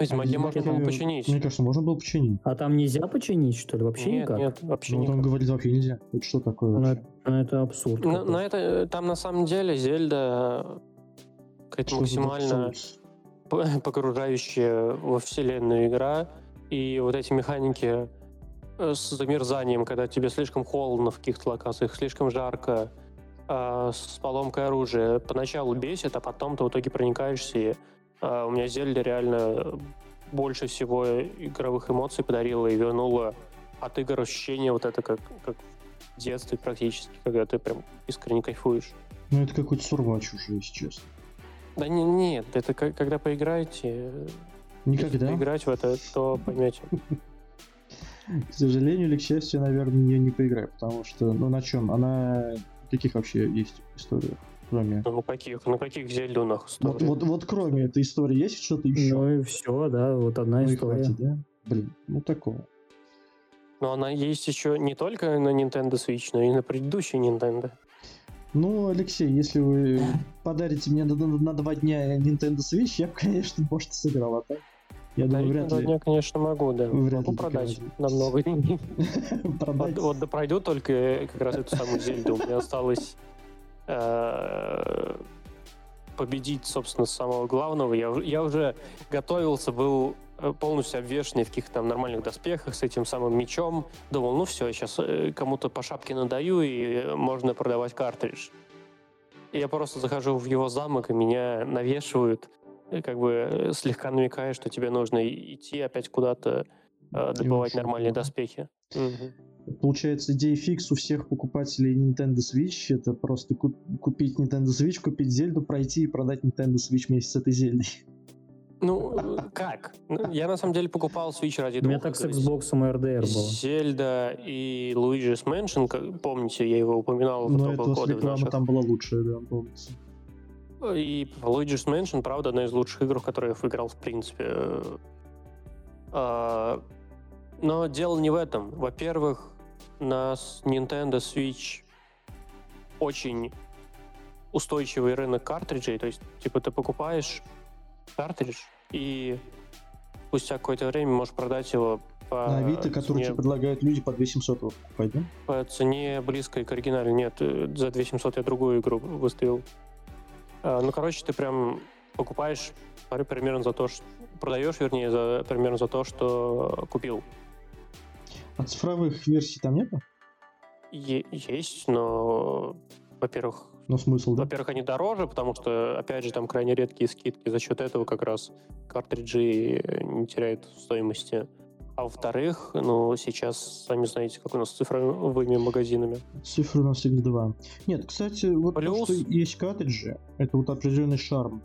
Ведьмаке можно было починить. Мне кажется, можно было починить. А там нельзя починить, что ли? Вообще нет, никак? Нет, вообще ну, никак. он говорит, вообще нельзя. Это что такое? Ну, вообще? это, ну, это абсурд. На, на это, там на самом деле Зельда какая-то максимально погружающая во вселенную игра. И вот эти механики э, с замерзанием, когда тебе слишком холодно в каких-то локациях, слишком жарко, э, с поломкой оружия, поначалу бесит, а потом ты в итоге проникаешься и а, у меня Зельда реально больше всего игровых эмоций подарила и вернула от игр ощущение вот это как, как в детстве практически, когда ты прям искренне кайфуешь. Ну, это какой-то сурвач уже, если честно. Да не, нет, это как, когда поиграете... Никогда? Если поиграть в это, то поймете. К сожалению или к счастью, наверное, я не поиграю, потому что, ну, на чем? Она... Каких вообще есть историях? Кроме... Ну, каких? Ну, каких зеленых Вот, вот, вот кроме этой истории есть что-то еще? Ну и все, да, вот одна ну, история. Хватит, да? Блин, ну такого. Но она есть еще не только на Nintendo Switch, но и на предыдущей Nintendo. Ну, Алексей, если вы подарите мне на, на, на два дня Nintendo Switch, я бы, конечно, может, сыграл, а так? Я думаю, вряд ли. Дня, конечно, могу, да. Вряд могу ли продать на много денег. Вот, вот да пройду только как раз эту самую Зельду. У меня осталось Э, победить, собственно, самого главного. Я, я уже готовился, был э, полностью обвешенный в каких-то там нормальных доспехах с этим самым мечом. Думал, ну все, сейчас э, кому-то по шапке надаю, и можно продавать картридж. И я просто захожу в его замок, и меня навешивают, как бы слегка намекая, что тебе нужно идти опять куда-то добывать нормальные доспехи. Угу. Получается, идея фикс у всех покупателей Nintendo Switch это просто куп- купить Nintendo Switch, купить Зельду, пройти и продать Nintendo Switch вместе с этой Зельдой. Ну, как? Ну, я на самом деле покупал Switch ради двух. У меня так с Xbox и RDR было. Зельда и Luigi's Mansion, как, помните, я его упоминал в Но это реклама наших. там была лучшая, да, помнится. И Luigi's Mansion, правда, одна из лучших игр, в которые я играл, в принципе. А, но дело не в этом. Во-первых, на Nintendo Switch очень устойчивый рынок картриджей, то есть, типа, ты покупаешь картридж, и спустя какое-то время можешь продать его по На Авито, который тебе предлагают люди по 2700 покупать, да? По цене близкой к оригиналу. Нет, э, за 2700 я другую игру выставил. А, ну, короче, ты прям покупаешь примерно за то, что... Продаешь, вернее, за, примерно за то, что купил. А цифровых версий там нету? Е- есть, но, во-первых, но смысл, да? Во-первых, они дороже, потому что, опять же, там крайне редкие скидки. За счет этого как раз картриджи не теряют стоимости. А во-вторых, ну, сейчас, сами знаете, как у нас с цифровыми магазинами. Цифры у нас всегда два. Нет, кстати, вот Плюс... то, что есть картриджи, это вот определенный шарм,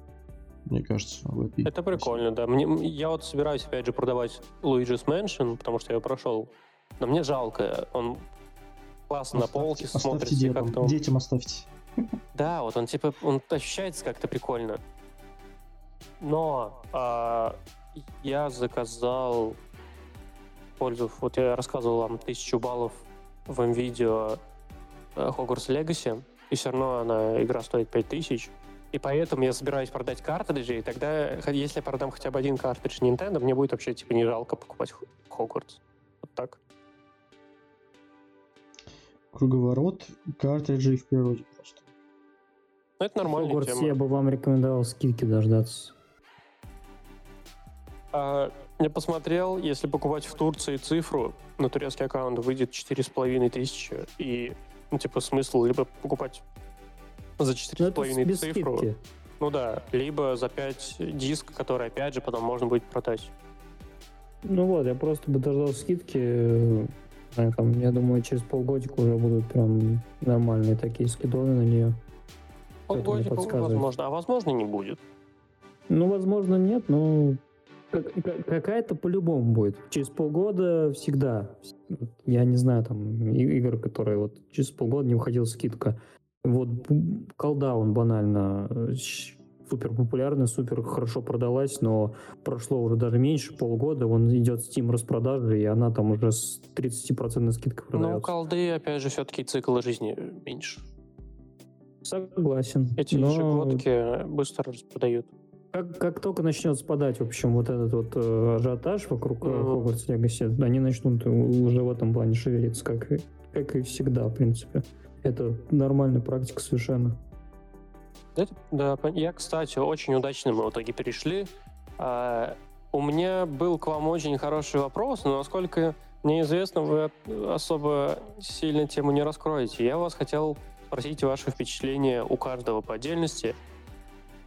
мне кажется. В этой это прикольно, да. Мне, я вот собираюсь, опять же, продавать Luigi's Mansion, потому что я прошел но мне жалко. Он классно оставьте, на полке смотрится. Детям, как-то он... детям оставьте. Да, вот он типа, он ощущается как-то прикольно. Но а, я заказал пользу, вот я рассказывал вам тысячу баллов в видео Hogwarts Legacy, и все равно она, игра стоит 5000. И поэтому я собираюсь продать картриджи, и тогда, если я продам хотя бы один картридж Nintendo, мне будет вообще типа не жалко покупать Hogwarts. Вот так. Круговорот картриджей в природе просто. Ну, это нормальная Хогвартс тема. я бы вам рекомендовал скидки дождаться. А, я посмотрел, если покупать в Турции цифру, на турецкий аккаунт выйдет 4,5 тысячи. И, ну, типа, смысл либо покупать за Ну, это 4,5 без цифру, скидки. ну да, либо за 5 диск, который, опять же, потом можно будет продать. Ну вот, я просто бы дождал скидки. Там, я думаю, через полгодика уже будут прям нормальные такие скидоны на нее. Полгодика, подсказывает. возможно, а возможно не будет. Ну, возможно, нет, но как- как- какая-то по-любому будет. Через полгода всегда. Я не знаю, там, и- игры, которые вот через полгода не выходила скидка. Вот б- колда, он банально э, супер популярный, супер хорошо продалась, но прошло уже даже меньше полгода, он идет Steam распродажи, и она там уже с 30% скидкой Но у продается. колды, опять же, все-таки цикл жизни меньше. Согласен. Эти но ежегодки быстро распродают. Как, как только начнет спадать, в общем, вот этот вот э, ажиотаж вокруг. Хогвартс Легаси, они начнут уже в этом плане шевелиться, как, как и всегда, в принципе. Это нормальная практика совершенно. Да, пон- я, кстати, очень удачно мы в итоге перешли. А, у меня был к вам очень хороший вопрос, но насколько мне известно, вы особо сильно тему не раскроете. Я вас хотел спросить ваши впечатления у каждого по отдельности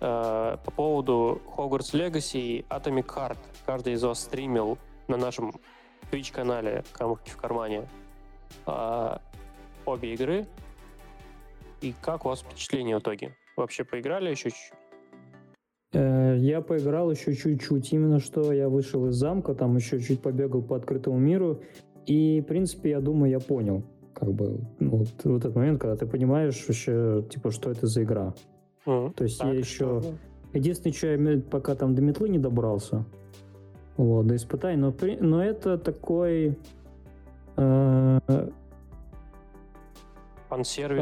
а, по поводу Hogwarts Legacy и Atomic Heart. Каждый из вас стримил на нашем Twitch-канале «Камушки в кармане» а, обе игры. И как у вас впечатление в итоге? Вообще поиграли еще чуть-чуть? Э, Я поиграл еще чуть-чуть. Именно что я вышел из замка, там еще чуть побегал по открытому миру. И, в принципе, я думаю, я понял. Как бы, ну, вот, вот этот момент, когда ты понимаешь вообще, типа, что это за игра. Мгм. То есть Так, я еще... что? Единственное, что я пока там до метлы не добрался, вот, до испытаний, но, но это такой э.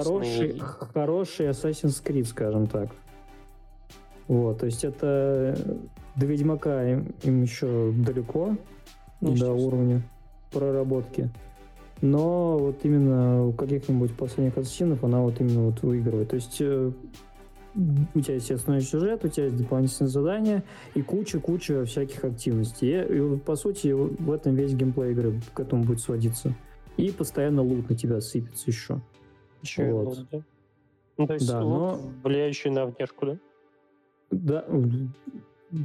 Хороший, хороший Assassin's Creed, скажем так. Вот, то есть это до Ведьмака им, им еще далеко, Ну, до уровня проработки. Но вот именно у каких-нибудь последних ассасинов она вот именно вот выигрывает. То есть э, у тебя есть основной сюжет, у тебя есть дополнительные задания и куча-куча всяких активностей. И, и по сути в этом весь геймплей игры к этому будет сводиться. И постоянно лут на тебя сыпется еще. Ещё и Вот. лут, да? Ну, то есть Да, лут, но- влияющий на внешку, да? Да,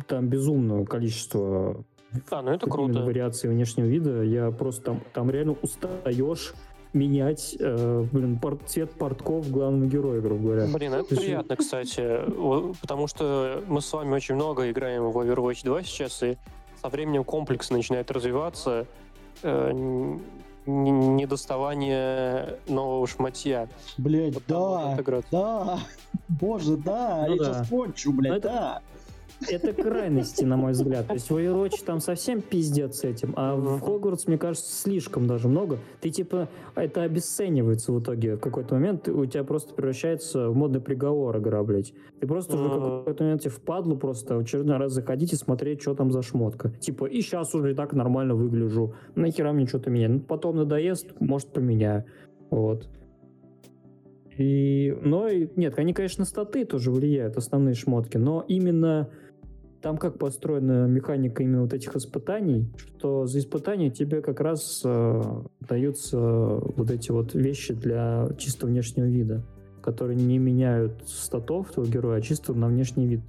там безумное количество А, ну это круто. вариаций внешнего вида. Я просто там, там реально устаешь менять э, блин, пор- цвет портков главного героя, грубо говоря. Блин, это То есть- приятно, кстати, о- потому что мы с вами очень много играем в Overwatch 2 сейчас, и со временем комплекс начинает развиваться, э, недоставание нового шматья. Блять, Вот да, да, боже, да, Ну я да. сейчас кончу, блядь, Ну это- да. Это крайности, на мой взгляд. То есть в Overwatch там совсем пиздец с этим, а в. Хогвартс, мне кажется, слишком даже много. Ты типа, это обесценивается в итоге в какой-то момент, у тебя просто превращается в модный приговор игра, блядь. Ты просто уже в Мгм. какой-то момент тебе впадлу просто в очередной раз заходить и смотреть, что там за шмотка. Типа, и сейчас уже и так нормально выгляжу. Нахера мне что-то менять? Ну, потом надоест, может, поменяю. Вот. И, но, и- нет, они, конечно, статы тоже влияют, основные шмотки, но именно там как построена механика именно вот этих испытаний, что за испытания тебе как раз э, даются вот эти вот вещи для чисто внешнего вида, которые не меняют статов твоего героя, а чисто на внешний вид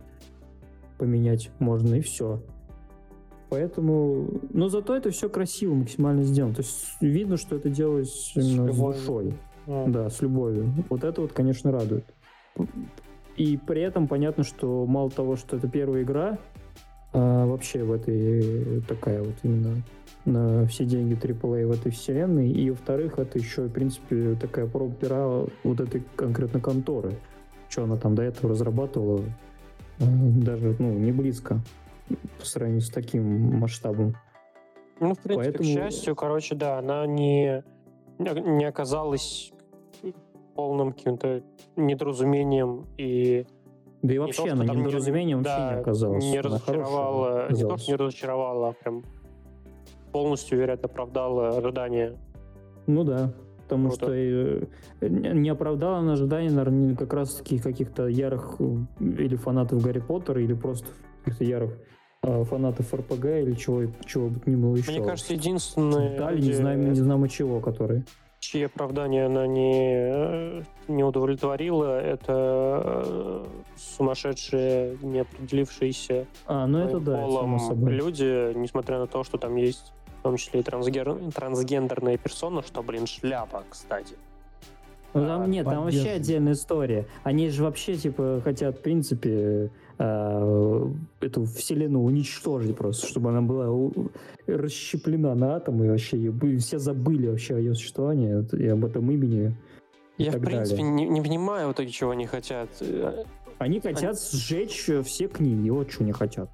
поменять можно, и все. Поэтому, но зато это все красиво максимально сделано. То есть видно, что это делалось именно с любовью. душой. М. Да, с любовью. Вот это вот, конечно, радует. И при этом понятно, что мало того, что это первая игра, а вообще в этой такая вот именно на все деньги AAA в этой вселенной, и во-вторых, это еще, в принципе, такая проба пера вот этой конкретно конторы. Что она там до этого разрабатывала, э, даже, ну, не близко по сравнению с таким масштабом. Ну, в принципе, Поэтому- к счастью, короче, да, она не, не оказалась полным каким-то недоразумением и Да и не вообще то, она не- недоразумением вообще да, не оказалась. Не Она разочаровала, не то, что не разочаровала, а прям полностью, вероятно, оправдала ожидания. Ну да. Потому Круто. что э, не не оправдала на ожидания, наверное, как раз-таки каких-то ярых э, или фанатов Гарри Поттера, или просто каких-то ярых э, фанатов РПГ или чего, чего бы ни было еще. Мне кажется, единственное, Дали не знаем, не знаем чего, которые. Чьи оправдания она не, э, не удовлетворила, это э, сумасшедшие, неопределившиеся А, ну это да, полом люди, несмотря на то, что там есть в том числе и трансгер- трансгендерная персона, что, блин, шляпа, кстати. Ну, там нет, там вообще отдельная история. Они же вообще, типа, хотят, в принципе, э, эту вселенную уничтожить просто, чтобы она была расщеплена на атомы, и вообще бы- все забыли вообще о ее существовании и об этом имени. и Я, в принципе, далее. не, не понимаю в итоге, чего они хотят. Они хотят сжечь э, все книги, вот что они хотят.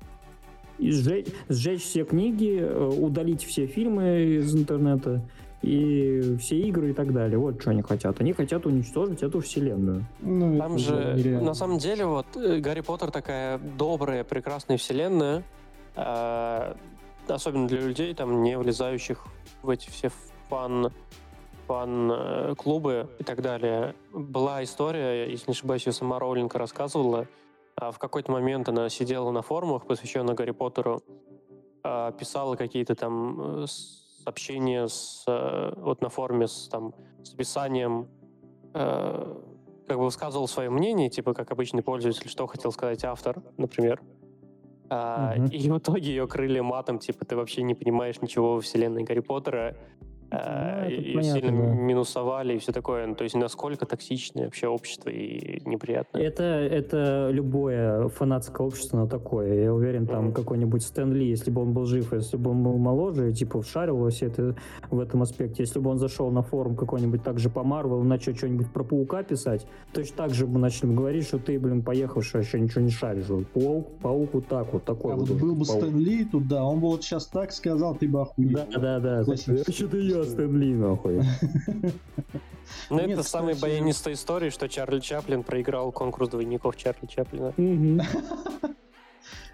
И сжечь, сжечь все книги, э, удалить все фильмы из интернета и все игры и так далее. Вот что они хотят. Они хотят уничтожить эту вселенную. Ну, Там же, нереально. на самом деле, вот э, Гарри Поттер такая добрая, прекрасная вселенная, э, особенно для людей, там, не влезающих в эти все фан фан-клубы и так далее. Была история, если не ошибаюсь, ее сама Роулинг рассказывала. А В какой-то момент она сидела на форумах, посвященных Гарри Поттеру, а, писала какие-то там сообщения с, э, вот на форуме с, там, с описанием э, как бы высказывал свое мнение, типа как обычный пользователь, что хотел сказать автор, например. Мгм. И в итоге ее крыли матом, типа ты вообще не понимаешь ничего во вселенной Гарри Поттера. А, Ну, это и понятно, сильно да. минусовали и все такое. Ну, то есть насколько токсичное вообще общество и неприятное. Это, это любое фанатское общество, оно такое. Я уверен, там Мгм. какой-нибудь Стэн Ли, если бы он был жив, если бы он был моложе, типа, вшарил во все это в этом аспекте, если бы он зашел на форум какой-нибудь так же по Марвел, начал что-нибудь про Паука писать, точно так же бы начали говорить, что ты, блин, поехавший, вообще ничего не шаришь. Паук, паук вот так вот, такой А вот. вот был бы паук. Стэн Ли тут, да, он бы вот сейчас так сказал, ты бы охуел. Да, да, да. Что-то я Стэн Ли, нахуй. Ну, это самая баянистая история, что Чарли Чаплин проиграл конкурс двойников Чарли Чаплина.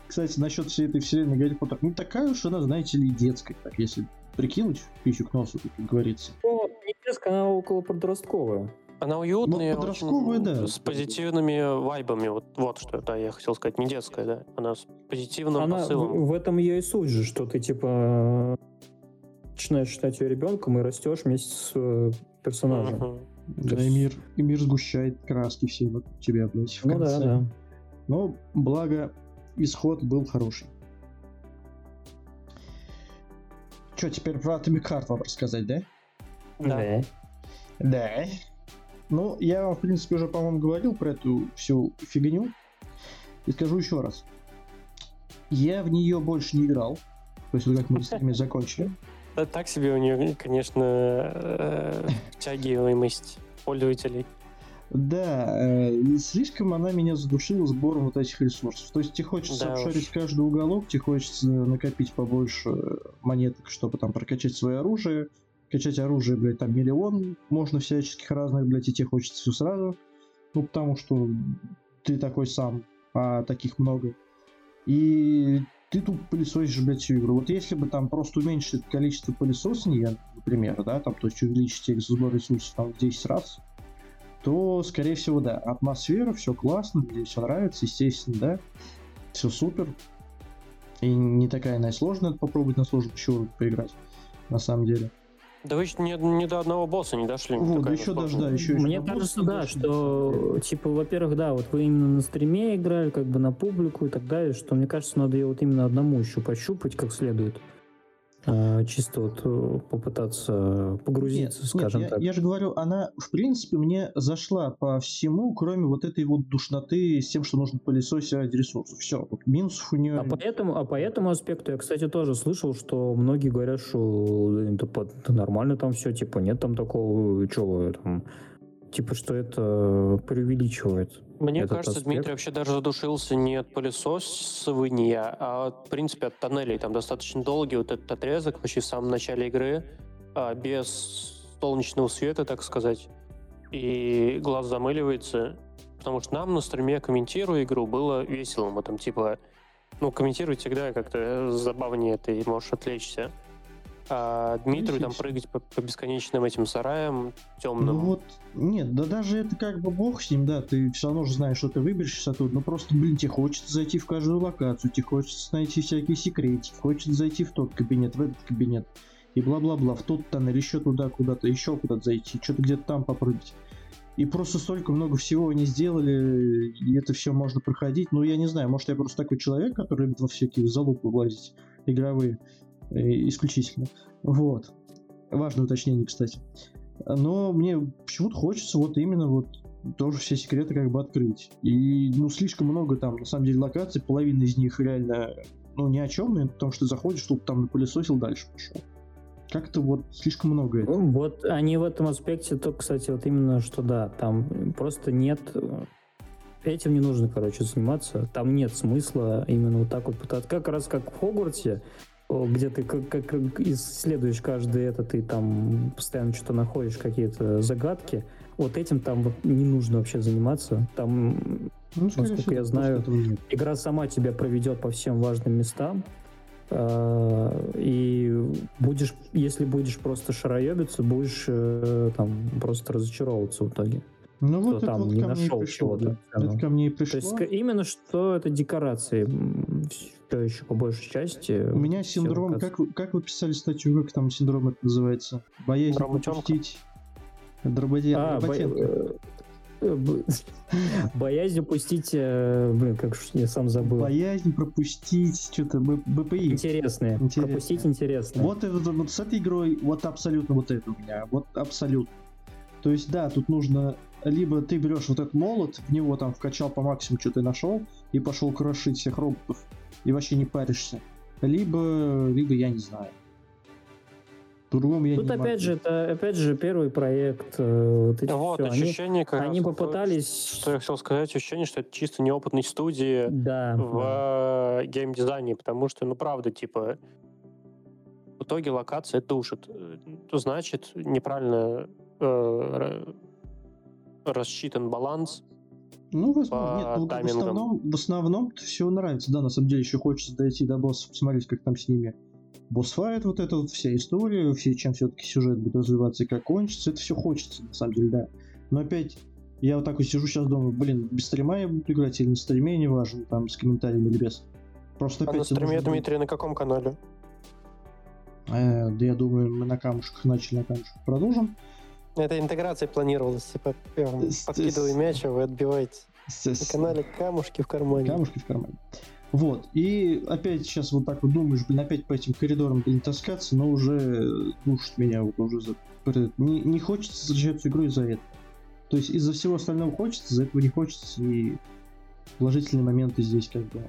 Кстати, насчет всей этой вселенной Гарри Поттер, не такая уж она, знаете ли, детская, так если прикинуть пищу к носу, как говорится. Ну, не детская, она около подростковая. Она уютная, Ну, очень да. с позитивными вайбами. Вот, вот что да, я хотел сказать. Не детская, да. Она с позитивным Она посылом. в, в этом ее и суть же, что ты типа начинаешь считать ее ребенком и растешь вместе с э, персонажем. Мгм. Да, и мир, и мир сгущает краски все вокруг тебя, блядь, в Ну да, конце. да. Но, благо, исход был хороший. Че, теперь про Atomic Heart вам рассказать, да? Да. Да. Ну, я вам, в принципе, уже, по-моему, говорил про эту всю фигню. И скажу еще раз. Я в нее больше не играл. После того, как мы с ними закончили. Да, так себе у нее, конечно, э, втягиваемость пользователей. Да, э, слишком она меня задушила сбором вот этих ресурсов. То есть тебе хочется Да уж. обшарить каждый уголок, тебе хочется накопить побольше монеток, чтобы там прокачать свое оружие. Качать оружие, блядь, там миллион, можно всяческих разных, блядь, и тебе хочется все сразу. Ну, потому что ты такой сам, а таких много. И ты тут пылесосишь, блядь, всю игру. Вот если бы там просто уменьшить количество пылесосания, например, да, там, то есть увеличить сбор ресурсов там в 10 раз, то, скорее всего, да, атмосфера, все классно, мне все нравится, естественно, да, все супер. И не такая она и сложная, попробовать на сложном еще поиграть, на самом деле. Да вы еще ни, ни до одного босса не дошли. не Вот, такая еще даже, да, еще Мне кажется, да, что, типа, во-первых, да, вот вы именно на стриме играли, как бы на публику и так далее, что, мне кажется, надо ее вот именно одному еще пощупать как следует. А, чисто вот э, попытаться погрузиться, Нет, скажем нет, так. я, же говорю, она, в принципе, мне зашла по всему, кроме вот этой вот душноты с тем, что нужно пылесосить ради ресурсов. Все, вот минусов у нее... А по, этому, а по этому аспекту я, кстати, тоже слышал, что многие говорят, что это, нормально там все, типа, нет там такого, чего там, типа, что это преувеличивает. Мне этот кажется, аспект. Дмитрий вообще даже задушился не от пылесосывания, а, в принципе, от тоннелей. Там достаточно долгий вот этот отрезок, почти в самом начале игры, а, без солнечного света, так сказать. И глаз замыливается. Потому что нам на стриме, комментируя игру, было весело. Мы там, типа, ну, комментировать всегда как-то забавнее, ты можешь отвлечься. А Дмитрию там прыгать по, по бесконечным этим сараям темным. Ну вот, нет, да даже это как бы бог с ним, да, ты все равно же знаешь, что ты выберешься оттуда, но просто, блин, тебе хочется зайти в каждую локацию, тебе хочется найти всякие секретики, хочется зайти в тот кабинет, в этот кабинет, и бла-бла-бла, в тот тоннель, еще туда куда-то, еще куда-то зайти, что-то где-то там попрыгать. И просто столько много всего они сделали, и это все можно проходить. Ну, я не знаю, может, я просто такой человек, который любит во всякие залупы влазить, игровые, исключительно. Вот. Важное уточнение, кстати. Но мне почему-то хочется вот именно вот тоже все секреты как бы открыть. И, ну, слишком много там, на самом деле, локаций, половина из них реально, ну, ни о чем, потому что заходишь, чтобы там напылесосил, дальше пошел. Как-то вот слишком много этого. Ну, Вот они в этом аспекте, то, кстати, вот именно что да, там просто нет... Этим не нужно, короче, заниматься. Там нет смысла именно вот так вот пытаться. Как раз как в Хогвартсе, где ты как, как исследуешь каждый этот, ты там постоянно что-то находишь, какие-то загадки. Вот этим там вот не нужно вообще заниматься. Там Ну, насколько я знаю, игра сама тебя проведет по всем важным местам. э, И будешь, если будешь просто шароебиться, будешь э, там просто разочаровываться в итоге. Ну, вот это там вот не нашел чего-то. Это ко мне и То пришло. есть ска- именно что это декорации. Все еще по большей части. У меня синдром, как как вы писали статью, как там синдром это называется? Боязнь пропустить. Дроботе... А, бо- Дроботенко. э, Боязнь упустить, э, блин, как ж я сам забыл. Боязнь пропустить что-то БПИ. Интересные. Интересные. Пропустить интересное. Вот, это, вот с этой игрой вот абсолютно вот это у меня. Вот абсолютно. То есть, да, тут нужно либо ты берешь вот этот молот, в него там вкачал по максимуму, что ты нашел, и пошел крошить всех роботов, и вообще не паришься. Либо, либо я не знаю. По-другому я Тут не опять могу. же, это опять же первый проект. э, Вот, эти Вот, они- ощущение как они раз вот то, попытались- Что я хотел сказать, ощущение, что это чисто неопытной студии Да. да. в э, геймдизайне, потому что, ну, правда, типа, в итоге локация душит. Э, Значит, неправильно э, ра- рассчитан баланс. Ну, возможно, нет, ну, в таймингам. основном, в основном все нравится. Да, на самом деле еще хочется дойти до боссов, посмотреть, как там с ними босс-файт, вот эта вот вся история, все, чем все-таки сюжет будет развиваться и как кончится, это все хочется, на самом деле, да. Но опять, я вот так вот сижу сейчас думаю, блин, без стрима я буду играть или на стриме, неважно, там, с комментариями или без. Просто А опять... на тебе стриме, Дмитрий, на каком канале? Э, да я думаю, мы на камушках начали, на камушках продолжим. Это интеграция планировалась, типа, подкидывай мяч, а вы отбиваете. На канале камушки в кармане. Камушки в кармане. Вот, и опять сейчас вот так вот думаешь, блин, опять по этим коридорам, блин, таскаться, но уже душит меня вот уже за... Не, не хочется возвращаться в игру из-за этого. То есть из-за всего остального хочется, из-за этого не хочется, и положительные моменты здесь как бы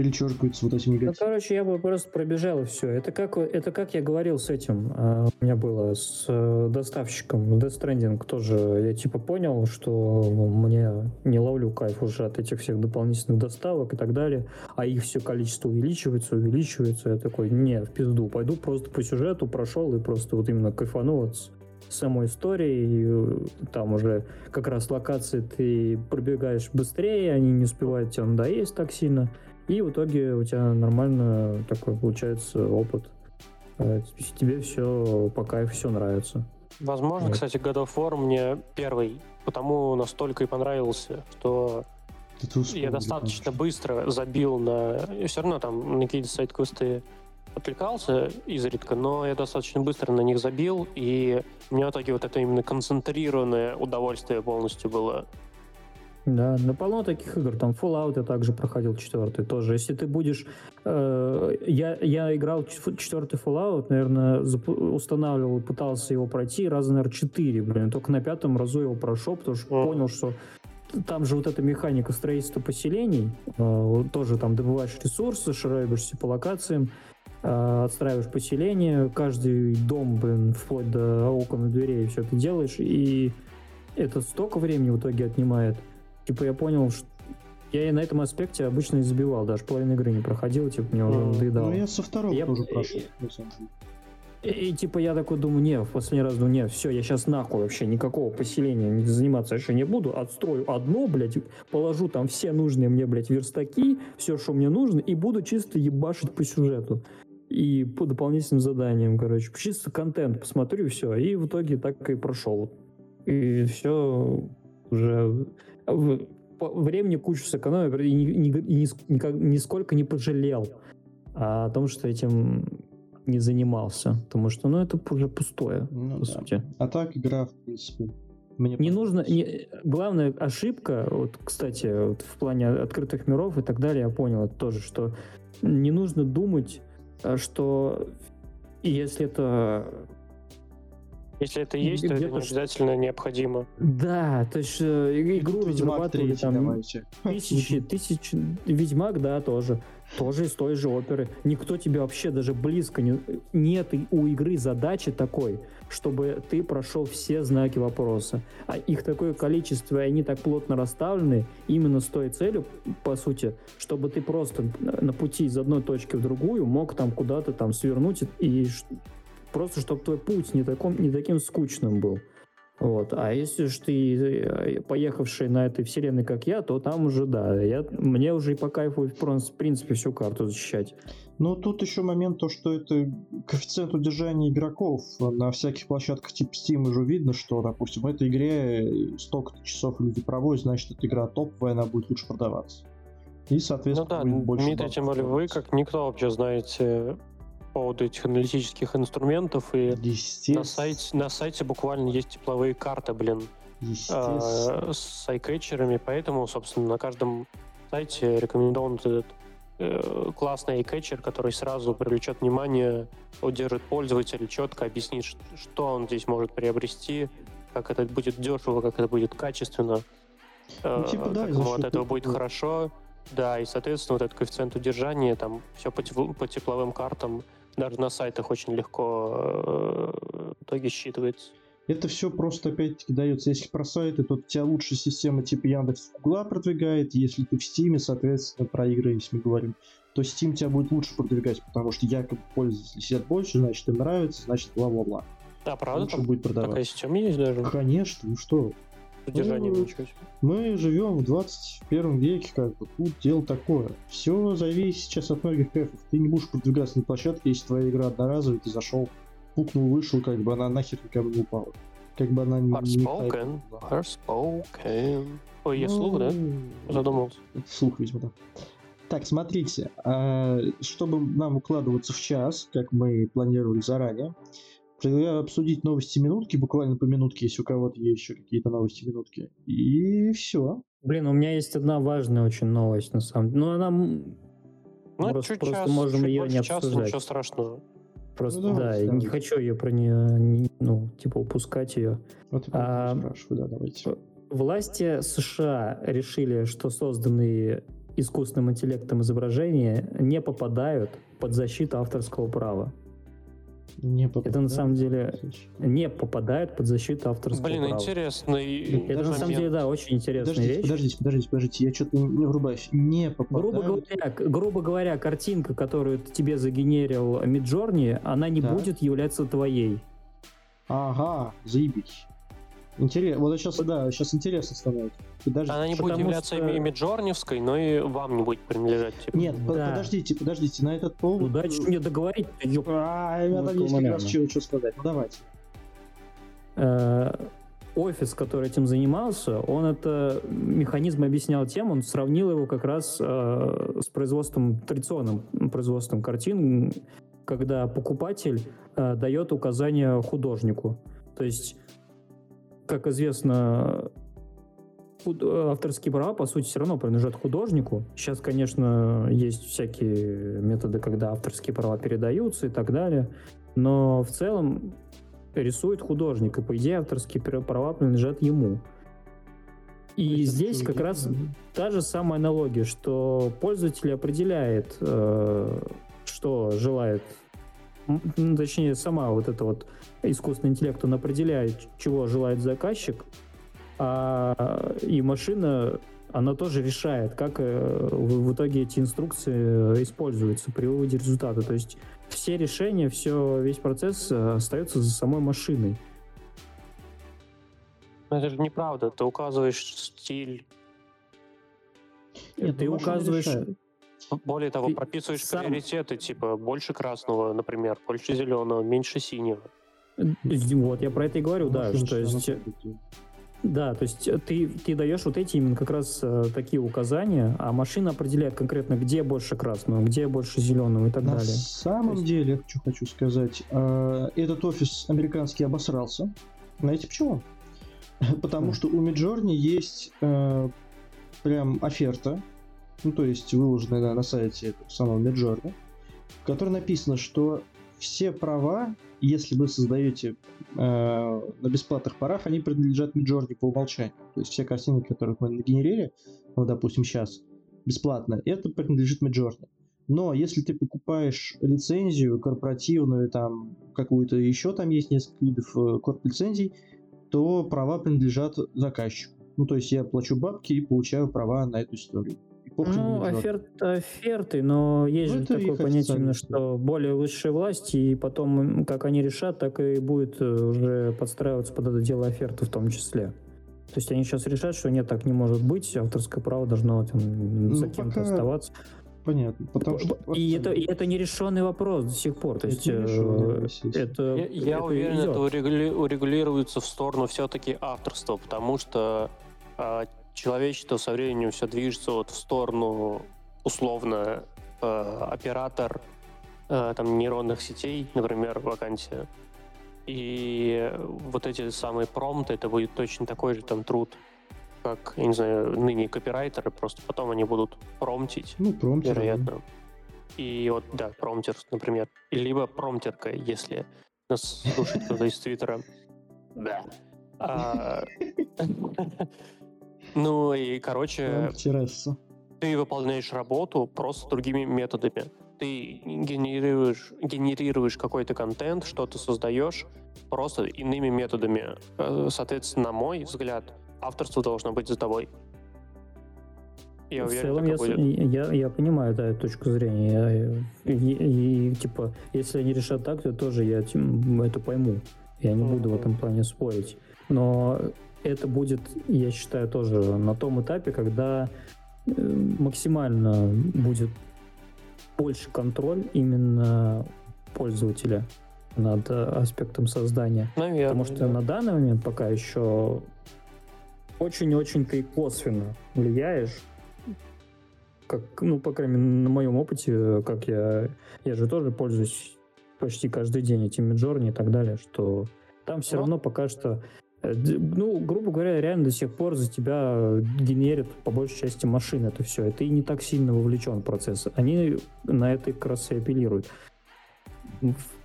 перечеркиваются вот этим Ну, негативом. короче, я бы просто пробежал и все. Это как, это как я говорил с этим, а, у меня было с э, доставщиком Death Stranding тоже. Я типа понял, что мне не ловлю кайф уже от этих всех дополнительных доставок и так далее, а их все количество увеличивается, увеличивается. Я такой, не, в пизду, пойду просто по сюжету прошел и просто вот именно кайфанул от самой истории. И, э, там уже как раз локации ты пробегаешь быстрее, они не успевают тебя надоесть так сильно. И в итоге у тебя нормально такой получается опыт. Э, Тебе все по кайфу, все нравится. Возможно, Вот. кстати, God of War мне первый, потому настолько и понравился, что я достаточно конечно. быстро забил на... Все равно там на какие-то сайт-квесты отвлекался изредка, но я достаточно быстро на них забил, и у меня в итоге вот это именно концентрированное удовольствие полностью было. Да, на полно таких игр. Там Fallout я также проходил четвертый тоже. Если ты будешь... э, я, я играл четвертый Fallout, наверное, устанавливал, пытался его пройти раза, наверное, четыре, блин. Только на пятом разу его прошел, потому что Мгм. понял, что там же вот эта механика строительства поселений, э, тоже там добываешь ресурсы, шарабишься по локациям, э, отстраиваешь поселение, каждый дом, блин, вплоть до окон и дверей все это делаешь, и это столько времени в итоге отнимает. Типа я понял, что я и на этом аспекте обычно и забивал, даже половину игры не проходил, типа мне уже Мгм. надоедало. Ну, я со второго Я- тоже прошел, на самом деле. И, и, типа я такой думаю, не, в последний раз думаю, не, все, я сейчас нахуй вообще никакого поселения заниматься еще не буду, отстрою одно, блядь, положу там все нужные мне, блядь, верстаки, все, что мне нужно, и буду чисто ебашить по сюжету. и по дополнительным заданиям, короче. Чисто контент посмотрю, и все. И в итоге так и прошел. И все уже в- времени кучу сэкономил и, ни- ни- нисколько не пожалел о том, что этим не занимался. Потому что, ну, это уже пустое, Ну по да. сути. А так игра, в принципе, мне Не нужно... не- главная ошибка, вот, кстати, вот в плане открытых миров и так далее, я понял это тоже, что не нужно думать, а, что если это... Если это есть, то это не обязательно необходимо. Да, то есть э, игру Ведьмак разрабатывали там давайте. тысячи, тысячи... Ведьмак, да, тоже. Тоже из той же оперы. Никто тебе вообще даже близко не... Нет и у игры задачи такой, чтобы ты прошел все знаки вопроса. А их такое количество, и они так плотно расставлены именно с той целью, по сути, чтобы ты просто на пути из одной точки в другую мог там куда-то там свернуть и, просто чтобы твой путь не, таком, не таким скучным был. Вот. А если же ты э, поехавший на этой вселенной, как я, то там уже, да, я, мне уже и по кайфу, в принципе, всю карту защищать. Но тут еще момент то, что это коэффициент удержания игроков на всяких площадках типа Steam уже видно, что, допустим, в этой игре столько часов люди проводят, значит, эта игра топовая, она будет лучше продаваться. И, Ну соответственно, да, будет больше Дмитрий, тем более вы, как никто вообще знаете поводу этих аналитических инструментов, и на сайте, на сайте буквально есть тепловые карты, блин, э, с айкетчерами, поэтому, собственно, на каждом сайте рекомендован этот э, классный eye-catcher, который сразу привлечет внимание, удержит пользователя, четко объяснит, что он здесь может приобрести, как это будет дешево, как это будет качественно, Ну, э, типа, да, как ему от этого будет этого. хорошо. Да, и, соответственно, вот этот коэффициент удержания, там все по, тепл- по тепловым картам, даже на сайтах очень легко э, в итоге считывается. Это все просто, опять-таки, дается. Если про сайты, то у тебя лучшая система типа Яндекс Гугла продвигает. Если ты в Стиме, соответственно, про игры, если мы говорим, то Steam тебя будет лучше продвигать, потому что якобы пользователи сидят больше, значит, им нравится, значит, бла-бла-бла. Да, правда, лучше там будет такая продавать. система есть даже? Конечно, ну что, Удержание, Ну, ничего себе. мы живем в 21 веке, как бы, тут дело такое. Все зависит сейчас от многих кэфов. Ты не будешь продвигаться на площадке, если твоя игра одноразовая, ты зашел, пукнул, вышел, как бы она нахер никому не упала. Как бы она не... Heartspoken. Heartspoken. Ой, я слух, да? Ну, Задумался. Слух, видимо, да. Так, смотрите, а, чтобы нам укладываться в час, как мы планировали заранее, предлагаю обсудить новости минутки, буквально по минутке, если у кого-то есть еще какие-то новости минутки. И все. Блин, у меня есть одна важная очень новость, на самом деле. Ну, она... Ну, просто, чуть просто час, можем чуть ее не часа, обсуждать. ничего страшного. Просто, Ну, да, давай, я не хочу ее про нее, ну, типа, упускать ее. Вот А, спрашиваю, да, давайте. Власти США решили, что созданные искусственным интеллектом изображения не попадают под защиту авторского права. Не Это на самом деле не попадают под защиту авторского Блин, права. интересный Это на самом деле, да, очень интересная Подождите, вещь. подождите, подождите, подождите, я что-то не, не врубаюсь. Не попадают. Грубо говоря, грубо говоря, картинка, которую тебе загенерил Миджорни, она не Так. будет являться твоей. Ага, заебись. Интересно, вот сейчас, да, сейчас интересно становится. Подождите. Она не будет являться что- и Миджорневской, но и вам не будет принадлежать. Типа. Нет, Да. подождите, подождите, на этот повод... Ну дайте мне договорить. ёп. А, я Ну, там есть как раз чего, что сказать. Ну, давайте. Э, Офис, который этим занимался, он это механизм объяснял тем, он сравнил его как раз э, с производством, традиционным производством картин, когда покупатель э, дает указания художнику. То есть, как известно, авторские права, по сути, все равно принадлежат художнику. Сейчас, конечно, есть всякие методы, когда авторские права передаются и так далее. Но в целом рисует художник, и, по идее, авторские пра- права принадлежат ему. И Это здесь как раз та же самая аналогия, что пользователь определяет, э, что желает, ну, точнее, сама вот эта вот искусственный интеллект, он определяет, чего желает заказчик, а, и машина, она тоже решает, как э, в, итоге эти инструкции э, используются при выводе результата. То есть все решения, все, весь процесс э, остается за самой машиной. Но это же неправда. Ты указываешь стиль. Нет, ты ну, указываешь... решает. Более того, Ты прописываешь сам- приоритеты, типа больше красного, например, больше зеленого, меньше синего. Вот, я про это и говорю, да, что же есть, будет. да, то есть э, ты, ты даешь вот эти именно как раз э, такие указания, а машина определяет конкретно, где больше красного, где больше зеленого и так На далее. самом То есть- деле, я что хочу сказать, э, этот офис американский обосрался. Знаете почему? Потому Почему? что у Midjourney есть э, прям оферта, ну то есть выложенная на, на сайте этого самого Midjourney, в которой написано, что все права, если вы создаете э, на бесплатных порах, они принадлежат Midjourney по умолчанию. То есть все картины, которые мы нагенерили, вот, допустим, сейчас, бесплатно, это принадлежит Midjourney. Но если ты покупаешь лицензию корпоративную, там какую-то еще там есть несколько видов э, корп-лицензий, то права принадлежат заказчику. Ну, то есть я плачу бабки и получаю права на эту историю. Ну, оферт, оферты, но есть Ну, же это такое понятие именно, что более высшая власть, и потом, как они решат, так и будет э, уже подстраиваться под это дело оферты в том числе. То есть они сейчас решат, что нет, так не может быть, авторское право должно там, за Ну, кем-то пока оставаться. Понятно. Потому что... И это, и это нерешенный вопрос до сих пор. То Это есть э, естественно. это, Я, я это уверен, идет. это урегули- урегулируется в сторону все-таки авторства, потому что а, человечество со временем все движется вот в сторону условно э, оператор э, там нейронных сетей, например, вакансия. И вот эти самые промпты, это будет точно такой же там труд, как, я не знаю, ныне копирайтеры, просто потом они будут промптить Ну, промптер. да. вероятно. И вот, да, промптер, например. Либо промптерка, если нас слушает кто-то из Твиттера. Да. Ну и, короче, ты выполняешь работу просто другими методами. Ты генерируешь, генерируешь какой-то контент, что-то создаешь просто иными методами. Э, Соответственно, на мой взгляд, авторство должно быть за тобой. Я в уверен, целом так и я, будет. я, я понимаю, да, эту точку зрения. Я- И, и, типа, если они решат так, то тоже я тем- это пойму. Я не буду в этом плане спорить. Но это будет, я считаю, тоже на том этапе, когда э, максимально будет больше контроль именно пользователя над э, аспектом создания. Наверное. Потому что да. на данный момент пока еще очень-очень ты косвенно влияешь. Как, ну, по крайней мере, на моем опыте, как я... Я же тоже пользуюсь почти каждый день этим Midjourney и так далее, что там все Ну. равно пока что... э, Ну, грубо говоря, реально до сих пор за тебя генерит по большей части машин это все. И ты не так сильно вовлечен в процесс. Они на это как раз и апеллируют.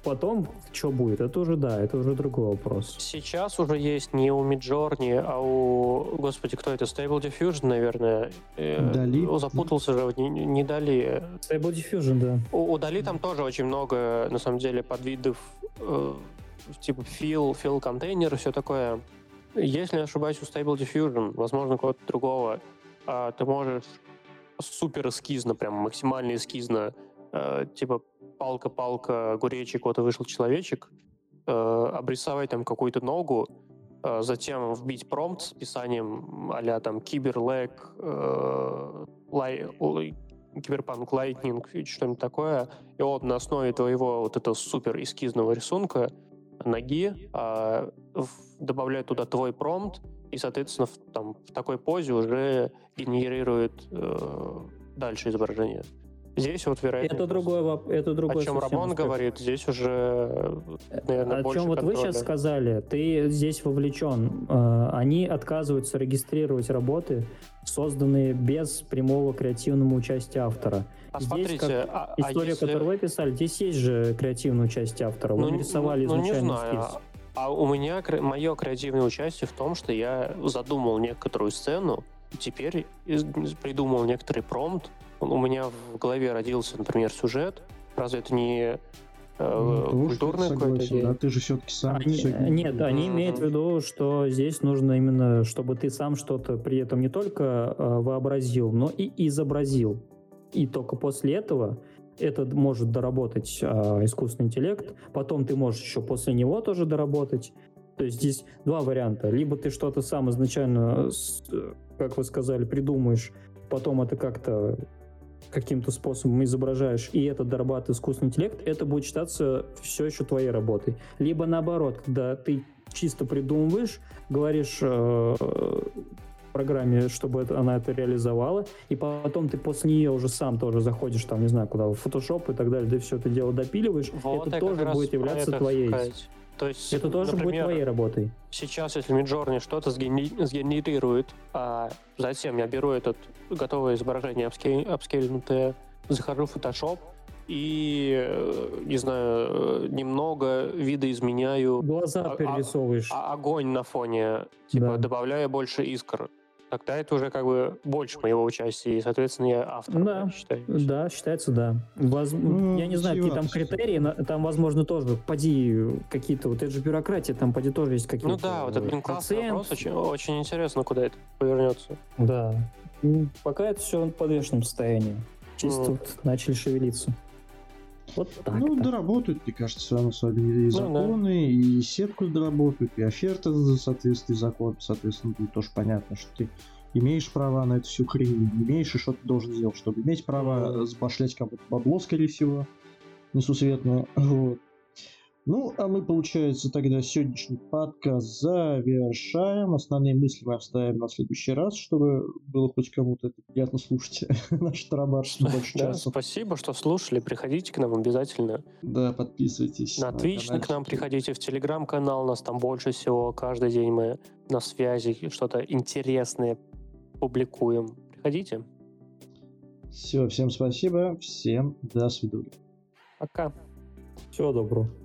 Потом, что будет, это уже да, это уже другой вопрос. Сейчас уже есть не у Midjourney, а у... Господи, кто это? Stable Diffusion, наверное. Э, Дали. о, Запутался же, не, не Дали. Stable Diffusion, да. У, у Дали там тоже очень много, на самом деле, подвидов э, типа фил, фил контейнер и все такое. Если не ошибаюсь, у Stable Diffusion, возможно, кого-то другого, а, ты можешь супер эскизно, прям максимально эскизно, э, типа палка-палка, огуречек, вот и вышел человечек, э, обрисовать там какую-то ногу, э, затем вбить промпт с описанием а там киберлэг, э, лай, киберпанк лайтнинг и что-нибудь такое, и он на основе твоего вот этого супер эскизного рисунка ноги а, туда твой промпт, и, соответственно, в, там, в такой позе уже генерирует э, дальше изображение. Здесь вот вероятно... Это другой воп- это другой О чем Рамон аспект. говорит, здесь уже, наверное, О больше чем вот вы сейчас сказали, ты здесь вовлечен. Э, Они отказываются регистрировать работы, созданные без прямого креативного участия автора. А здесь смотрите, как а, а История, если- которую вы писали, здесь есть же креативное участие автора. Вы Ну, нарисовали ну, ну, не изначально знаю. эскиз. А у меня мое креативное участие в том, что я задумал некоторую сцену, и теперь придумал некоторый промпт. У меня в голове родился, например, сюжет. Разве это не э, Ну, тоже культурное какое-то согласен, дело? да, ты же все-таки сам Они- всё нет, они Мгм. имеют в виду, что здесь нужно именно, чтобы ты сам что-то при этом не только э, вообразил, но и изобразил. И только после этого это может доработать э, искусственный интеллект. Потом ты можешь еще после него тоже доработать. То есть здесь два варианта. Либо ты что-то сам изначально, как вы сказали, придумаешь, потом это как-то каким-то способом изображаешь, и это дорабатывает искусственный интеллект, это будет считаться все еще твоей работой. Либо наоборот, когда ты чисто придумываешь, говоришь э, программе, чтобы это, она это реализовала, и потом ты после нее уже сам тоже заходишь там, не знаю, куда, в Photoshop и так далее, ты все это дело допиливаешь, Вот это тоже будет являться это твоей. сказать. То есть, Это тоже будет например, твоей работой. Сейчас, если Midjourney что-то сгени- сгенерирует, а затем я беру это готовое изображение апскей- захожу в Photoshop и, э, не знаю, э, немного видоизменяю Глаза а- а- перерисовываешь. а- огонь на фоне, типа Да. добавляя больше искр. Тогда это уже как бы больше моего участия, и, соответственно, я автор, Да. считаю. Да, считается, да. Воз- Ну, Я не знаю, какие там критерии, на- там, возможно, тоже, поди, какие-то, вот это же бюрократия, там, поди, тоже есть какие-то... Ну да, вот это, блин, классный процент. вопрос, очень, очень интересно, куда это повернется. Да. М, Пока это все в подвешенном состоянии. Чисто Ну. вот начали шевелиться. Вот так. Ну, доработают, мне кажется, все равно с вами и Ну, да. законы, и сетку доработают, и оферта в соответствии с законом, соответственно, будет тоже понятно, что ты имеешь права на эту всю хрень, не имеешь, и что ты должен сделать, чтобы иметь право запошлять кому-то бабло, скорее всего, несусветное, вот. Ну, а мы, получается, тогда сегодняшний подкаст завершаем. Основные мысли мы оставим на следующий раз, чтобы было хоть кому-то это приятно слушать наш тарабарщину больше Да, часа. спасибо, что слушали. Приходите к нам обязательно. Да, подписывайтесь. На Twitch к нам приходите, в Telegram-канал. У нас там больше всего. Каждый день мы на связи, что-то интересное публикуем. Приходите. Все, всем спасибо, всем до свидания. Пока. Всего доброго.